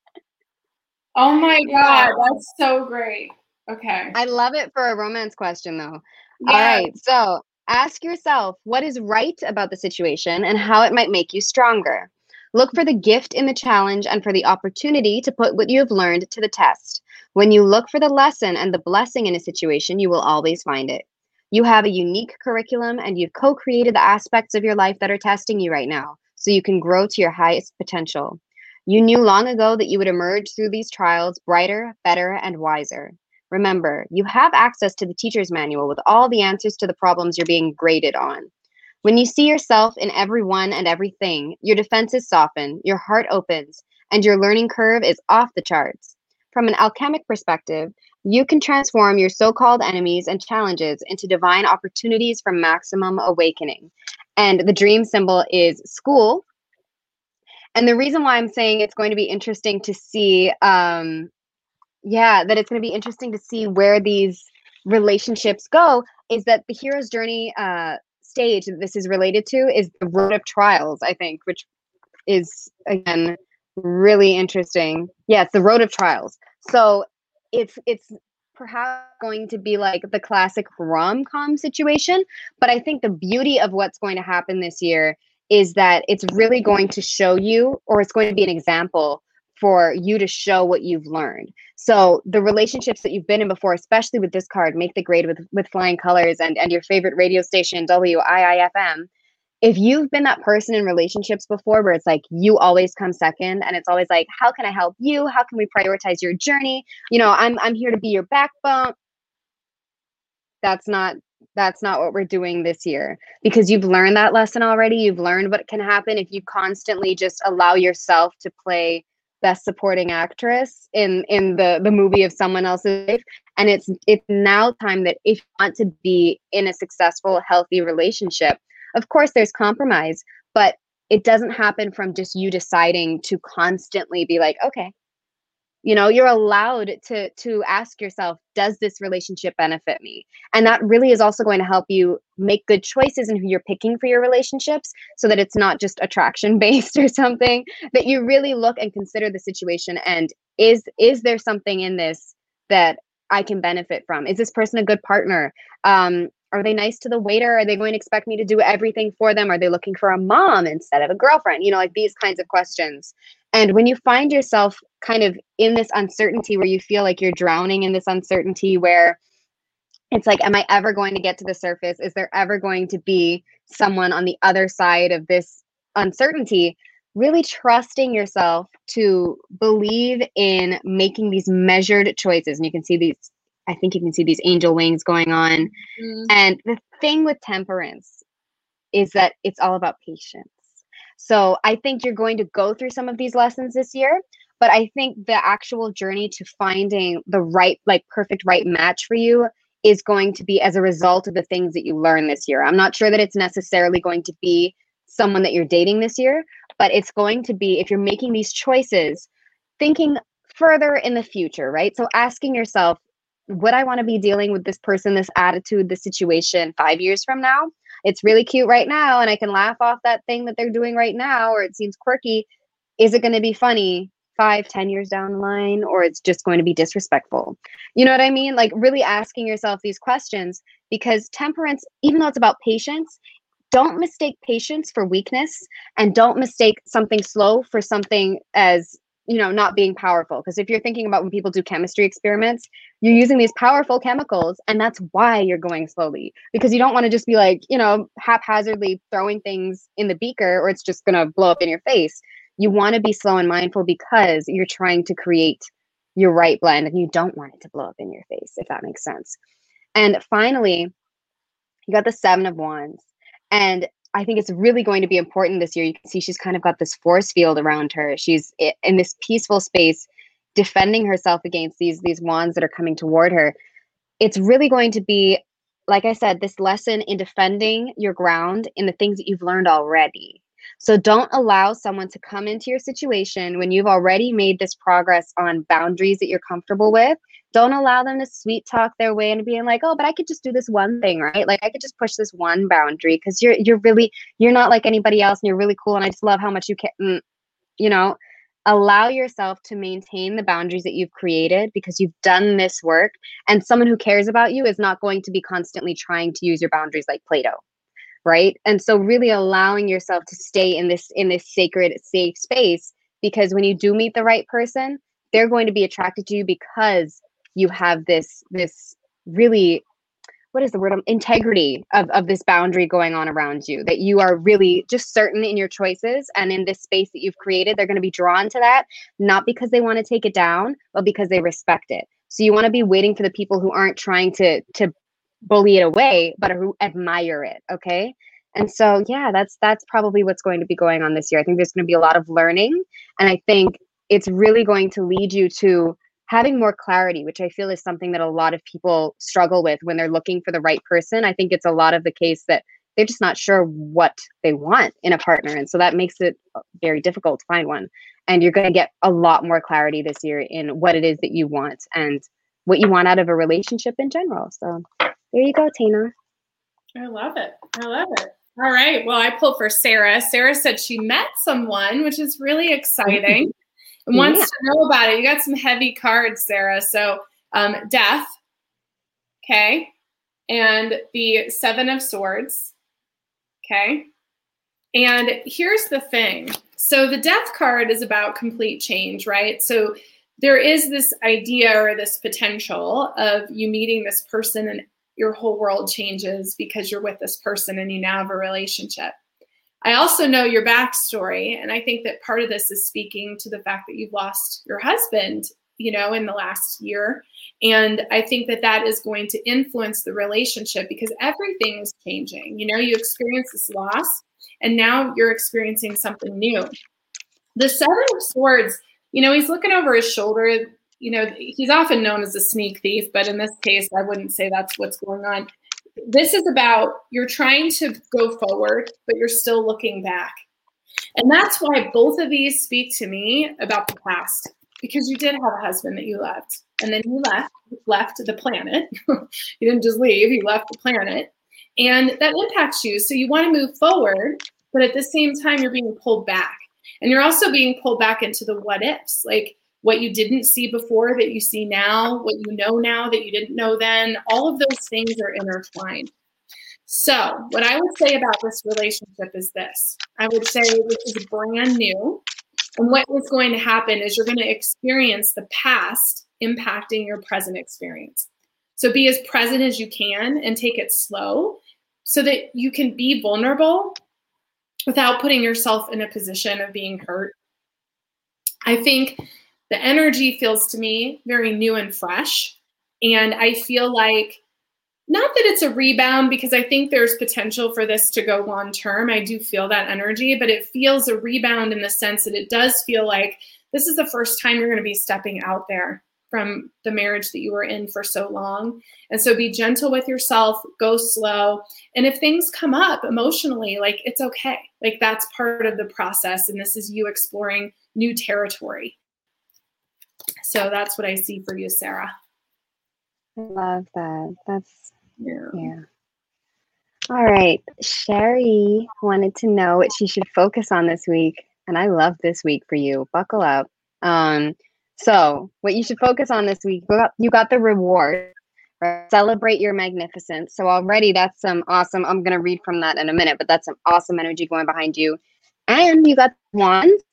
Speaker 1: Oh my god, that's so great. Okay.
Speaker 2: I love it for a romance question though. Yeah. All right. So ask yourself what is right about the situation and how it might make you stronger. Look for the gift in the challenge and for the opportunity to put what you have learned to the test. When you look for the lesson and the blessing in a situation, you will always find it. You have a unique curriculum and you've co created the aspects of your life that are testing you right now so you can grow to your highest potential. You knew long ago that you would emerge through these trials brighter, better, and wiser. Remember, you have access to the teacher's manual with all the answers to the problems you're being graded on. When you see yourself in everyone and everything, your defenses soften, your heart opens, and your learning curve is off the charts. From an alchemic perspective, you can transform your so called enemies and challenges into divine opportunities for maximum awakening. And the dream symbol is school. And the reason why I'm saying it's going to be interesting to see, um, yeah, that it's going to be interesting to see where these relationships go is that the hero's journey uh, stage that this is related to is the road of trials, I think, which is again really interesting. Yeah, it's the road of trials. So it's it's perhaps going to be like the classic rom-com situation, but I think the beauty of what's going to happen this year is that it's really going to show you or it's going to be an example for you to show what you've learned. So the relationships that you've been in before, especially with this card, make the grade with with flying colors and and your favorite radio station WIIFM. If you've been that person in relationships before where it's like you always come second and it's always like how can I help you? How can we prioritize your journey? You know, I'm I'm here to be your backbone. That's not that's not what we're doing this year because you've learned that lesson already. You've learned what can happen if you constantly just allow yourself to play best supporting actress in in the the movie of someone else's life. And it's it's now time that if you want to be in a successful healthy relationship of course there's compromise but it doesn't happen from just you deciding to constantly be like okay you know you're allowed to to ask yourself does this relationship benefit me? And that really is also going to help you make good choices in who you're picking for your relationships so that it's not just attraction based or something that you really look and consider the situation and is is there something in this that i can benefit from? Is this person a good partner? Um are they nice to the waiter? Are they going to expect me to do everything for them? Are they looking for a mom instead of a girlfriend? You know like these kinds of questions. And when you find yourself kind of in this uncertainty where you feel like you're drowning in this uncertainty where it's like, am I ever going to get to the surface? Is there ever going to be someone on the other side of this uncertainty? Really trusting yourself to believe in making these measured choices. And you can see these, I think you can see these angel wings going on. Mm. And the thing with temperance is that it's all about patience. So I think you're going to go through some of these lessons this year, but I think the actual journey to finding the right, like perfect right match for you is going to be as a result of the things that you learn this year. I'm not sure that it's necessarily going to be someone that you're dating this year, but it's going to be if you're making these choices, thinking further in the future, right? So asking yourself, would I want to be dealing with this person, this attitude, this situation five years from now? it's really cute right now and I can laugh off that thing that they're doing right now or it seems quirky. Is it going to be funny five, ten years down the line, or it's just going to be disrespectful? You know what I mean? Like really asking yourself these questions because temperance, even though it's about patience, don't mistake patience for weakness and don't mistake something slow for something as you know not being powerful because if you're thinking about when people do chemistry experiments you're using these powerful chemicals and that's why you're going slowly because you don't want to just be like you know haphazardly throwing things in the beaker or it's just going to blow up in your face you want to be slow and mindful because you're trying to create your right blend and you don't want it to blow up in your face if that makes sense and finally you got the seven of wands and I think it's really going to be important this year. You can see she's kind of got this force field around her. She's in this peaceful space, defending herself against these these wands that are coming toward her. It's really going to be, like I said, this lesson in defending your ground in the things that you've learned already. So don't allow someone to come into your situation when you've already made this progress on boundaries that you're comfortable with. Don't allow them to sweet talk their way into being like oh but i could just do this one thing right? Like i could just push this one boundary because you're you're really you're not like anybody else and you're really cool and i just love how much you can mm, you know? Allow yourself to maintain the boundaries that you've created because you've done this work and someone who cares about you is not going to be constantly trying to use your boundaries like play-doh right? And so really allowing yourself to stay in this in this sacred safe space because when you do meet the right person they're going to be attracted to you because you have this this really what is the word? Um, integrity of, of this boundary going on around you that you are really just certain in your choices. And in this space that you've created they're going to be drawn to that not because they want to take it down but because they respect it. So you want to be waiting for the people who aren't trying to to bully it away but who admire it okay and so yeah that's that's probably what's going to be going on this year i think there's going to be a lot of learning and i think it's really going to lead you to having more clarity, which I feel is something that a lot of people struggle with when they're looking for the right person. I think it's a lot of the case that they're just not sure what they want in a partner. And so that makes it uh, very difficult to find one. And you're going to get a lot more clarity this year in what it is that you want and what you want out of a relationship in general. So there you go, Tina.
Speaker 1: I love it. I love it. All right. Well, I pulled for Sarah. Sarah said she met someone, which is really exciting and wants yeah. to know about it. You got some heavy cards, Sarah. So um, death, okay, and the seven of swords, okay. And here's the thing. So the death card is about complete change, right? So there is this idea or this potential of you meeting this person and your whole world changes because you're with this person and you now have a relationship. I also know your backstory, and I think that part of this is speaking to the fact that you've lost your husband, you know, in the last year. And I think that that is going to influence the relationship because everything is changing. You know, you experience this loss, and now you're experiencing something new. The Seven of Swords, you know, he's looking over his shoulder. You know, he's often known as a sneak thief, but in this case, I wouldn't say that's what's going on this is about you're trying to go forward, but you're still looking back. And that's why both of these speak to me about the past because you did have a husband that you loved and then he left left the planet. he didn't just leave, he left the planet. And that impacts you. So you want to move forward, but at the same time you're being pulled back. And you're also being pulled back into the what ifs. Like what you didn't see before that you see now, what you know now that you didn't know then, all of those things are intertwined. So, what I would say about this relationship is this I would say this is brand new. And what is going to happen is you're going to experience the past impacting your present experience. So, be as present as you can and take it slow so that you can be vulnerable without putting yourself in a position of being hurt. I think the energy feels to me very new and fresh. And I feel like, not that it's a rebound, because I think there's potential for this to go long term. I do feel that energy, but it feels a rebound in the sense that it does feel like this is the first time you're going to be stepping out there from the marriage that you were in for so long. And so be gentle with yourself, go slow. And if things come up emotionally, like it's okay. Like that's part of the process. And this is you exploring new territory. So that's what I see for you, Sarah.
Speaker 2: I love that. That's yeah. yeah. All right. Sherry wanted to know what she should focus on this week. And I love this week for you. Buckle up. Um, so what you should focus on this week, you got, the reward. Right? Celebrate your magnificence. So already that's some awesome. I'm gonna read from that in a minute, but that's some awesome energy going behind you. And you got wands,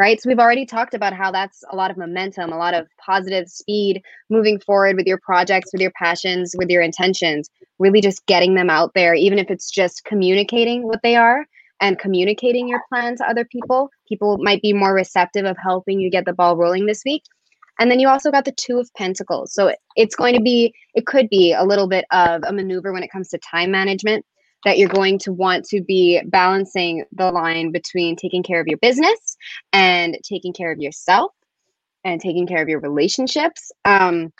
Speaker 2: right? So we've already talked about how that's a lot of momentum, a lot of positive speed moving forward with your projects, with your passions, with your intentions, really just getting them out there, even if it's just communicating what they are and communicating your plan to other people. People might be more receptive of helping you get the ball rolling this week. And then you also got the Two of Pentacles. So it's going to be, it could be a little bit of a maneuver when it comes to time management that you're going to want to be balancing the line between taking care of your business and taking care of yourself and taking care of your relationships. Um,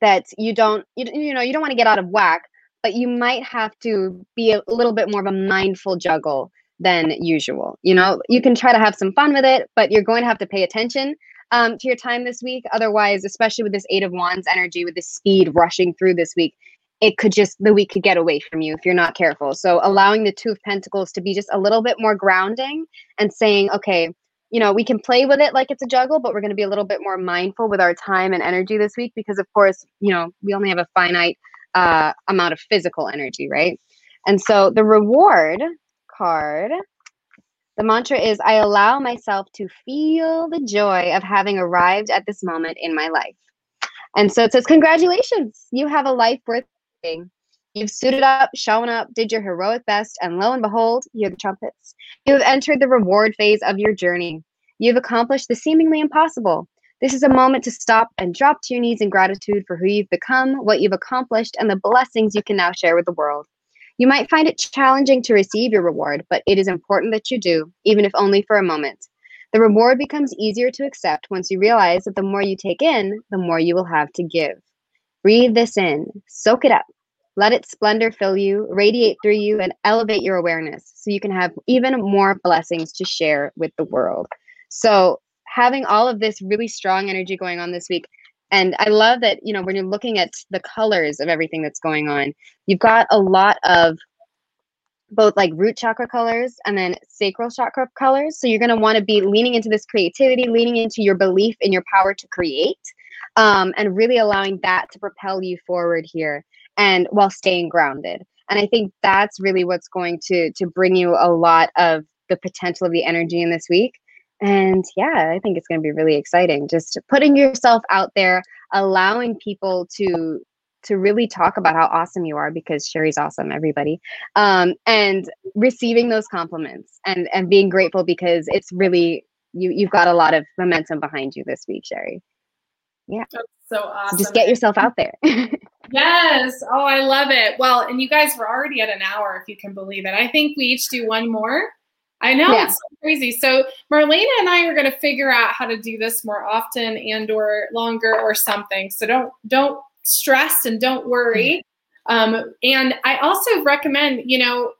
Speaker 2: that you don't, you, you know, you don't want to get out of whack, but you might have to be a little bit more of a mindful juggle than usual. You know, you can try to have some fun with it, but you're going to have to pay attention um, to your time this week. Otherwise, especially with this Eight of Wands energy, with the speed rushing through this week, it could just, the week could get away from you if you're not careful. So, allowing the Two of Pentacles to be just a little bit more grounding and saying, okay, you know, we can play with it like it's a juggle, but we're going to be a little bit more mindful with our time and energy this week because, of course, you know, we only have a finite uh, amount of physical energy, right? And so the reward card the mantra is I allow myself to feel the joy of having arrived at this moment in my life. And so it says, Congratulations, you have a life worth. You've suited up, shown up, did your heroic best, and lo and behold, you hear the trumpets. You have entered the reward phase of your journey. You've accomplished the seemingly impossible. This is a moment to stop and drop to your knees in gratitude for who you've become, what you've accomplished, and the blessings you can now share with the world. You might find it challenging to receive your reward, but it is important that you do, even if only for a moment. The reward becomes easier to accept once you realize that the more you take in, the more you will have to give. Breathe this in, soak it up, let its splendor fill you, radiate through you, and elevate your awareness so you can have even more blessings to share with the world. So, having all of this really strong energy going on this week, and I love that, you know, when you're looking at the colors of everything that's going on, you've got a lot of both like root chakra colors and then sacral chakra colors. So you're going to want to be leaning into this creativity, leaning into your belief in your power to create, um, and really allowing that to propel you forward here and while staying grounded. And I think that's really what's going to to bring you a lot of the potential of the energy in this week and yeah, I think it's going to be really exciting. Just putting yourself out there, allowing people to to really talk about how awesome you are because Sherry's awesome, everybody, um, and receiving those compliments and and being grateful because it's really you you've got a lot of momentum behind you this week, Sherry. Yeah,
Speaker 1: That's so awesome.
Speaker 2: So just get yourself out there.
Speaker 1: yes. Oh, I love it. Well, and you guys were already at an hour, if you can believe it. I think we each do one more. I know yeah. it's so crazy. So Marlena and I are going to figure out how to do this more often and or longer or something. So don't don't stress and don't worry. Um, and I also recommend, you know,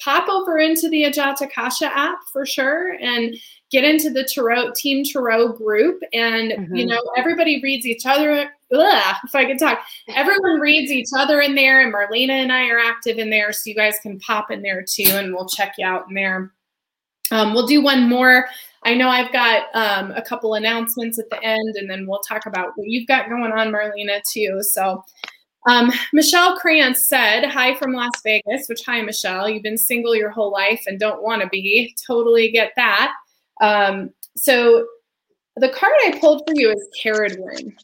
Speaker 1: pop over into the Ajatakasha app for sure and get into the Tarot Team Tarot group. And mm-hmm. you know, everybody reads each other. Ugh, if I could talk, everyone reads each other in there, and Marlena and I are active in there, so you guys can pop in there too, and we'll check you out in there. Um, we'll do one more. I know I've got um, a couple announcements at the end, and then we'll talk about what you've got going on, Marlena, too. So, um, Michelle Krantz said, Hi from Las Vegas, which, hi, Michelle. You've been single your whole life and don't want to be. Totally get that. Um, so, the card I pulled for you is Ceridwen.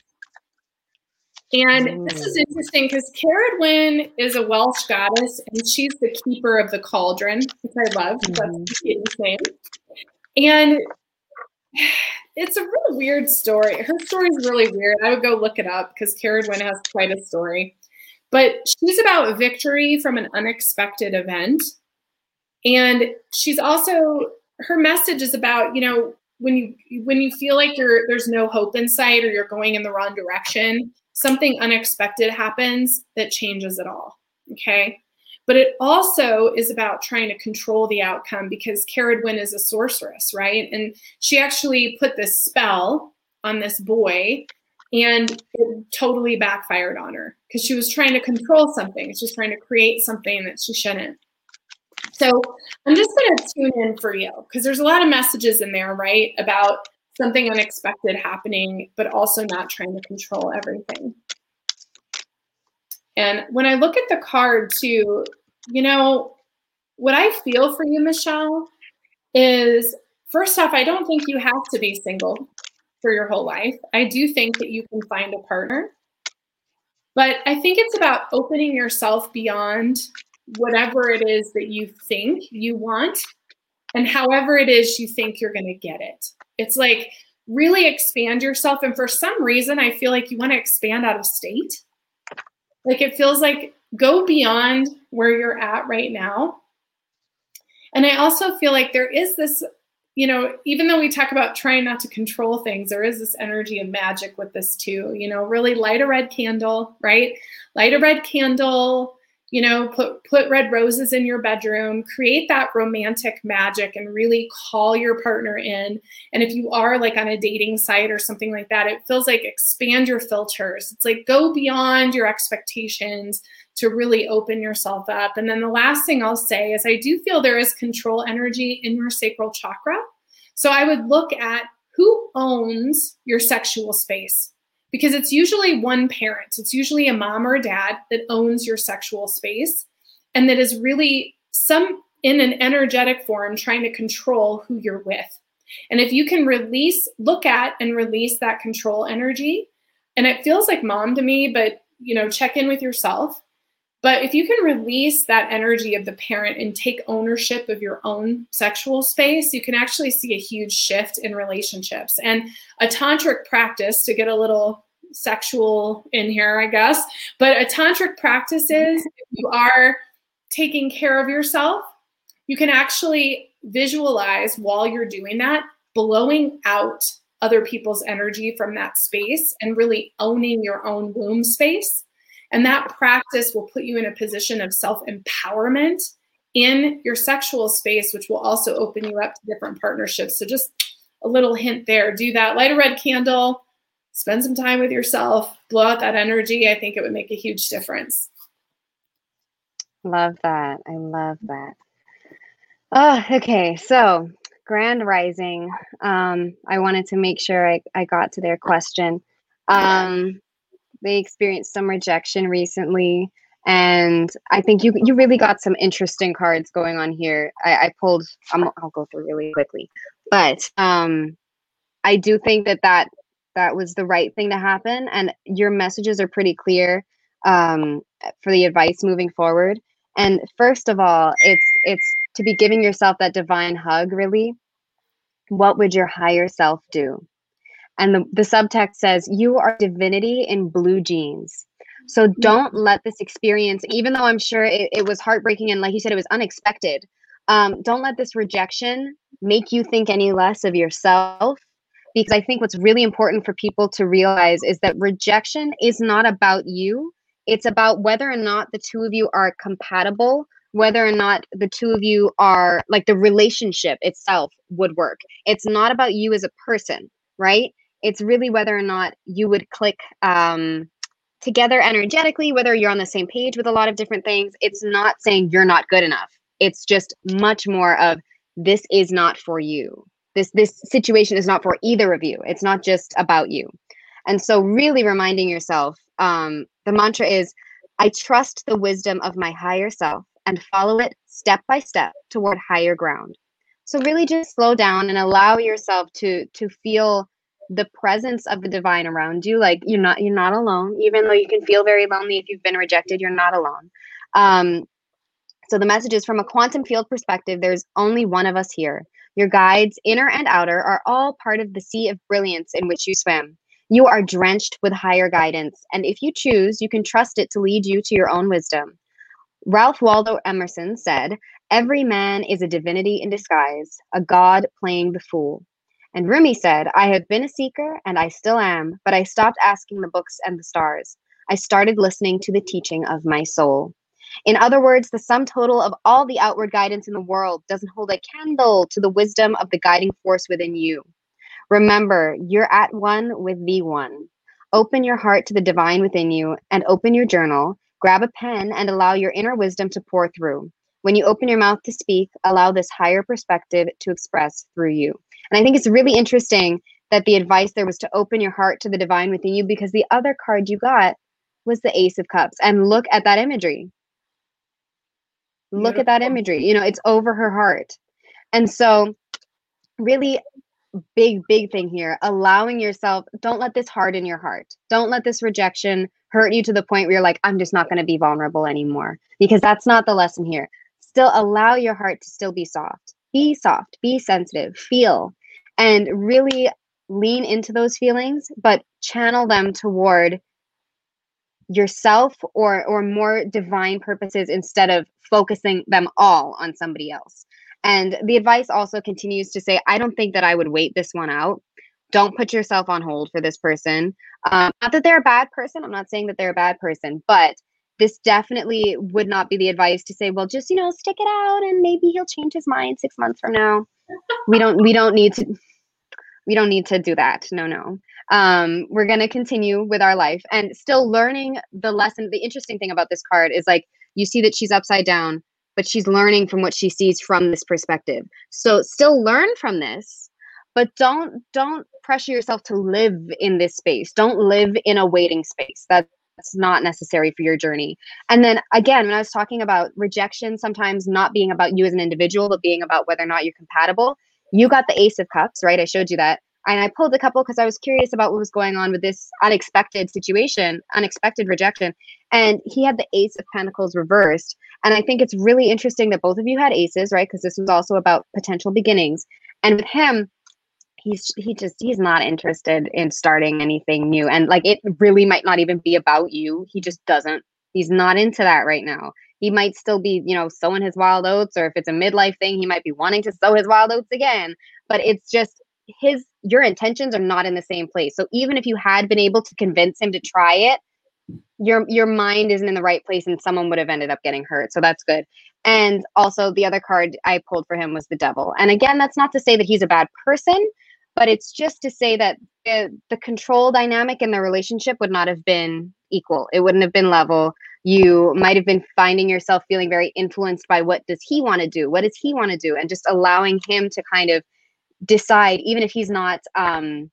Speaker 1: And this is interesting because Ceridwen is a Welsh goddess and she's the keeper of the cauldron, which I love. Mm-hmm. That's the name. And it's a really weird story. Her story is really weird. I would go look it up because Ceridwen has quite a story. But she's about victory from an unexpected event. And she's also her message is about, you know, when you when you feel like you're there's no hope in sight or you're going in the wrong direction, something unexpected happens that changes it all. Okay. But it also is about trying to control the outcome because Ceridwen is a sorceress, right? And she actually put this spell on this boy and it totally backfired on her because she was trying to control something. She's trying to create something that she shouldn't. So I'm just going to tune in for you because there's a lot of messages in there, right? About something unexpected happening, but also not trying to control everything. And when I look at the card too, you know, what I feel for you, Michelle, is first off, I don't think you have to be single for your whole life. I do think that you can find a partner. But I think it's about opening yourself beyond whatever it is that you think you want and however it is you think you're going to get it. It's like really expand yourself. And for some reason, I feel like you want to expand out of state. Like it feels like go beyond where you're at right now. And I also feel like there is this, you know, even though we talk about trying not to control things, there is this energy of magic with this too. You know, really light a red candle, right? Light a red candle, you know put put red roses in your bedroom create that romantic magic and really call your partner in. And if you are like on a dating site or something like that it feels like expand your filters. It's like go beyond your expectations to really open yourself up. And then the last thing i'll say is i do feel there is control energy in your sacral chakra. So i would look at who owns your sexual space because it's usually one parent, it's usually a mom or a dad that owns your sexual space and that is really some in an energetic form trying to control who you're with. And if you can release, look at and release that control energy, and it feels like mom to me, but you know, check in with yourself. But if you can release that energy of the parent and take ownership of your own sexual space, you can actually see a huge shift in relationships. And a tantric practice to get a little sexual in here, I guess, but a tantric practice is if you are taking care of yourself, you can actually visualize while you're doing that, blowing out other people's energy from that space and really owning your own womb space and that practice will put you in a position of self empowerment in your sexual space, which will also open you up to different partnerships. So, just a little hint there do that. Light a red candle, spend some time with yourself, blow out that energy. I think it would make a huge difference.
Speaker 2: Love that. I love that. Oh, okay. So, Grand Rising. Um, I wanted to make sure I, I got to their question. Um, they experienced some rejection recently, and I think you you really got some interesting cards going on here. I, I pulled. i will go through really quickly, but um, I do think that that that was the right thing to happen, and your messages are pretty clear um, for the advice moving forward. And first of all, it's it's to be giving yourself that divine hug. Really, what would your higher self do? And the, the subtext says, You are divinity in blue jeans. So mm-hmm. don't let this experience, even though I'm sure it, it was heartbreaking and, like you said, it was unexpected, um, don't let this rejection make you think any less of yourself. Because I think what's really important for people to realize is that rejection is not about you. It's about whether or not the two of you are compatible, whether or not the two of you are like the relationship itself would work. It's not about you as a person, right? It's really whether or not you would click um, together energetically, whether you're on the same page with a lot of different things. It's not saying you're not good enough. It's just much more of this is not for you. This this situation is not for either of you. It's not just about you. And so really reminding yourself, um, the mantra is I trust the wisdom of my higher self and follow it step by step toward higher ground. So really just slow down and allow yourself to to feel the presence of the divine around you like you're not you're not alone. Even though you can feel very lonely if you've been rejected you're not alone. Um, so the message is from a quantum field perspective there's only one of us here. Your guides inner and outer are all part of the sea of brilliance in which you swim. You are drenched with higher guidance and if you choose you can trust it to lead you to your own wisdom. Ralph waldo emerson said every man is a divinity in disguise a god playing the fool and Rumi said, I have been a seeker and I still am, but I stopped asking the books and the stars. I started listening to the teaching of my soul. In other words, the sum total of all the outward guidance in the world doesn't hold a candle to the wisdom of the guiding force within you. Remember, you're at one with the one. Open your heart to the divine within you and open your journal. Grab a pen and allow your inner wisdom to pour through. When you open your mouth to speak, allow this higher perspective to express through you. And I think it's really interesting that the advice there was to open your heart to the divine within you because the other card you got was the Ace of Cups. And look at that imagery. Beautiful. Look at that imagery. You know, it's over her heart. And so, really, big, big thing here allowing yourself, don't let this harden your heart. Don't let this rejection hurt you to the point where you're like, I'm just not going to be vulnerable anymore. Because that's not the lesson here. Still allow your heart to still be soft. Be soft, be sensitive, feel, and really lean into those feelings, but channel them toward yourself or or more divine purposes instead of focusing them all on somebody else. And the advice also continues to say, I don't think that I would wait this one out. Don't put yourself on hold for this person. Um, not that they're a bad person. I'm not saying that they're a bad person, but this definitely would not be the advice to say, well, just you know, stick it out and maybe he'll change his mind six months from now. We don't we don't need to we don't need to do that. No, no. Um, we're gonna continue with our life and still learning the lesson. The interesting thing about this card is like you see that she's upside down, but she's learning from what she sees from this perspective. So still learn from this, but don't don't pressure yourself to live in this space. Don't live in a waiting space. That's not necessary for your journey. And then again, when I was talking about rejection, sometimes not being about you as an individual, but being about whether or not you're compatible, you got the Ace of Cups, right? I showed you that. And I pulled a couple because I was curious about what was going on with this unexpected situation, unexpected rejection. And he had the Ace of Pentacles reversed. And I think it's really interesting that both of you had aces, right? Because this was also about potential beginnings. And with him, he's he just he's not interested in starting anything new. And like it really might not even be about you. He just doesn't. He's not into that right now he might still be, you know, sowing his wild oats, or if it's a midlife thing, he might be wanting to sow his wild oats again. But it's just his your intentions are not in the same place. So even if you had been able to convince him to try it, your your mind isn't in the right place and someone would have ended up getting hurt. So that's good. And also the other card I pulled for him was the devil. And again, that's not to say that he's a bad person, but it's just to say that the, the control dynamic in the relationship would not have been equal. It wouldn't have been level. You might have been finding yourself feeling very influenced by what does he want to do? What does he want to do? And just allowing him to kind of decide even if he's not um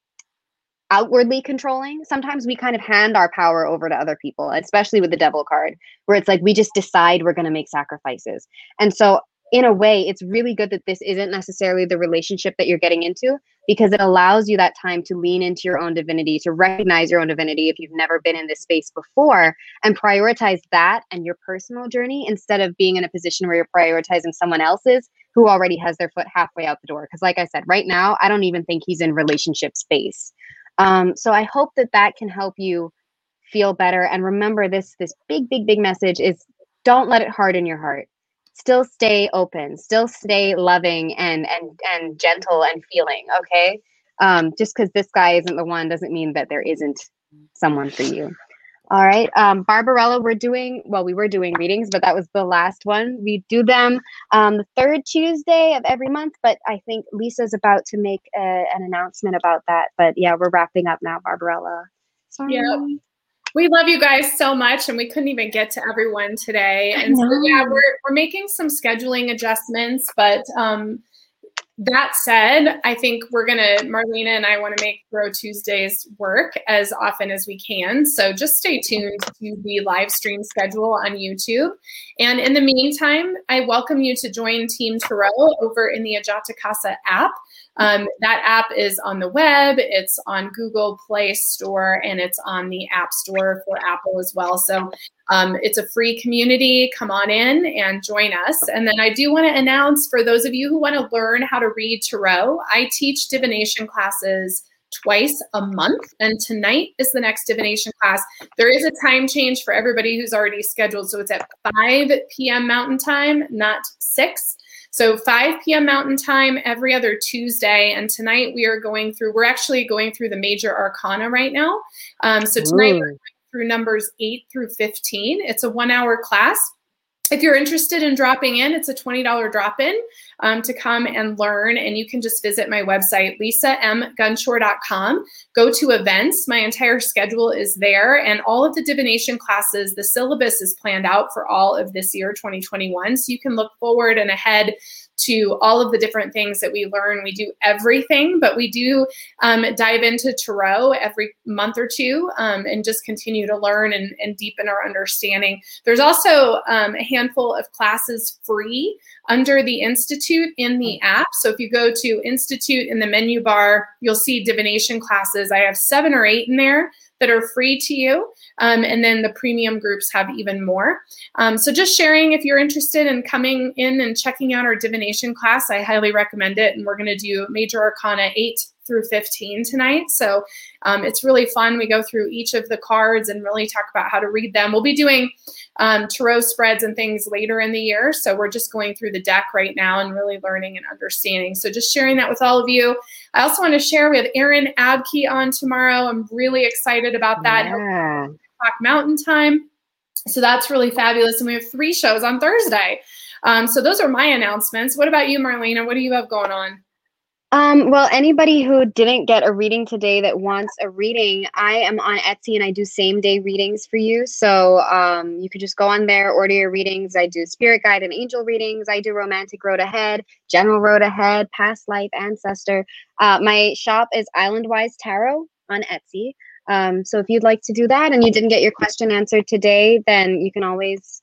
Speaker 2: outwardly controlling sometimes we kind of hand our power over to other people especially with the devil card where it's like we just decide we're going to make sacrifices. And so in a way, it's really good that this isn't necessarily the relationship that you're getting into because it allows you that time to lean into your own divinity, to recognize your own divinity if you've never been in this space before, and prioritize that and your personal journey instead of being in a position where you're prioritizing someone else's who already has their foot halfway out the door. Because, like I said, right now, I don't even think he's in relationship space. Um, so I hope that that can help you feel better. And remember, this this big, big, big message is don't let it harden your heart still stay open still stay loving and and and gentle and feeling okay? Um, just because this guy isn't the one doesn't mean that there isn't someone for you. All right um, barbarella we're doing well we were doing readings but that was the last one. We do them um, the third tuesday of every month but i think lisa's about to make a, an announcement about that but yeah we're wrapping up now barbarella.
Speaker 1: Sorry. We love you guys so much, and we couldn't even get to everyone today. And so, yeah, we're, we're making some scheduling adjustments, but um, that said, I think we're going to, Marlena and I want to make Grow Tuesdays work as often as we can. So just stay tuned to the live stream schedule on YouTube. And in the meantime, I welcome you to join Team Tarot over in the Ajata Casa app. Um, that app is on the web, it's on Google Play Store, and it's on the App Store for Apple as well. So um, it's a free community. Come on in and join us. And then I do want to announce for those of you who want to learn how to read tarot, I teach divination classes twice a month. And tonight is the next divination class. There is a time change for everybody who's already scheduled. So it's at 5 p.m. Mountain Time, not 6. So 5 p.m. Mountain Time every other Tuesday. And tonight we are going through, we're actually going through the major arcana right now. Um, so tonight Ooh. we're through numbers 8 through 15. It's a one hour class. If you're interested in dropping in, it's a $20 drop in. um, to come and learn. And you can just visit my website, lisamgunshore.com. Go to events. My entire schedule is there. And all of the divination classes, the syllabus is planned out for all of this year, 2021. So you can look forward and ahead to all of the different things that we learn. We do everything, but we do um, dive into Tarot every month or two um, and just continue to learn and, and, deepen our understanding. There's also um, a handful of classes free under the Institute in the app. So if you go to Institute in the menu bar, you'll see divination classes. I have seven or eight in there that are free to you. Um, and then the premium groups have even more. Um, so just sharing if you're interested in coming in and checking out our divination class, I highly recommend it. And we're going to do Major Arcana 8 through 15 tonight. So um, it's really fun. We go through each of the cards and really talk about how to read them. We'll be doing um, tarot spreads and things later in the year. So we're just going through the deck right now and really learning and understanding. So just sharing that with all of you. I also want to share we have Aaron Abke on tomorrow. I'm really excited about that. Yeah. Mountain Time. So that's really fabulous. And we have three shows on Thursday. Um, so those are my announcements. What about you, Marlena? What do you have going on?
Speaker 2: Um, well, anybody who didn't get a reading today that wants a reading, I am on Etsy and I do same day readings for you. So um, you could just go on there, order your readings. I do spirit guide and angel readings. I do romantic road ahead, general road ahead, past life, ancestor. Uh, my shop is Islandwise Tarot on Etsy. Um, so if you'd like to do that and you didn't get your question answered today, then you can always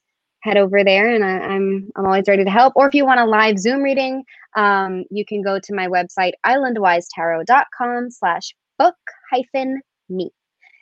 Speaker 2: head over there and I, am I'm, I'm always ready to help. Or if you want a live Zoom reading, um, you can go to my website, islandwisetarot.com slash book hyphen me.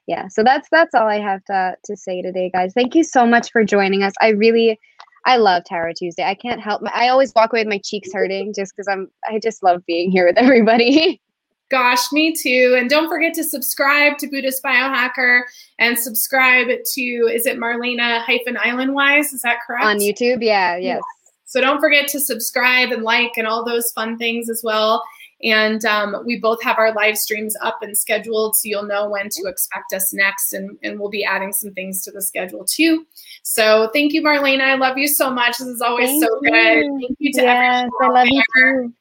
Speaker 2: Yeah, so that's that's all I have to to say today, guys. Thank you so much for joining us. I really I love Tarot Tuesday. I can't help my, I always walk away with my cheeks hurting just because I'm I just love being here with everybody.
Speaker 1: Gosh, me too. And don't forget to subscribe to Buddhist Biohacker and subscribe to, is it Marlena hyphen Islandwise? Is that correct?
Speaker 2: On YouTube, yeah, yes.
Speaker 1: So don't forget to subscribe and like and all those fun things as well. And um, we both have our live streams up and scheduled, so you'll know when to expect us next. And, and we'll be adding some things to the schedule too. So thank you, Marlena. I love you so much. This is always thank so you. good. Thank you to yes, everyone. I love there. you too.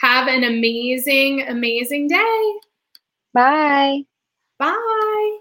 Speaker 1: Have an amazing, amazing day.
Speaker 2: Bye.
Speaker 1: Bye.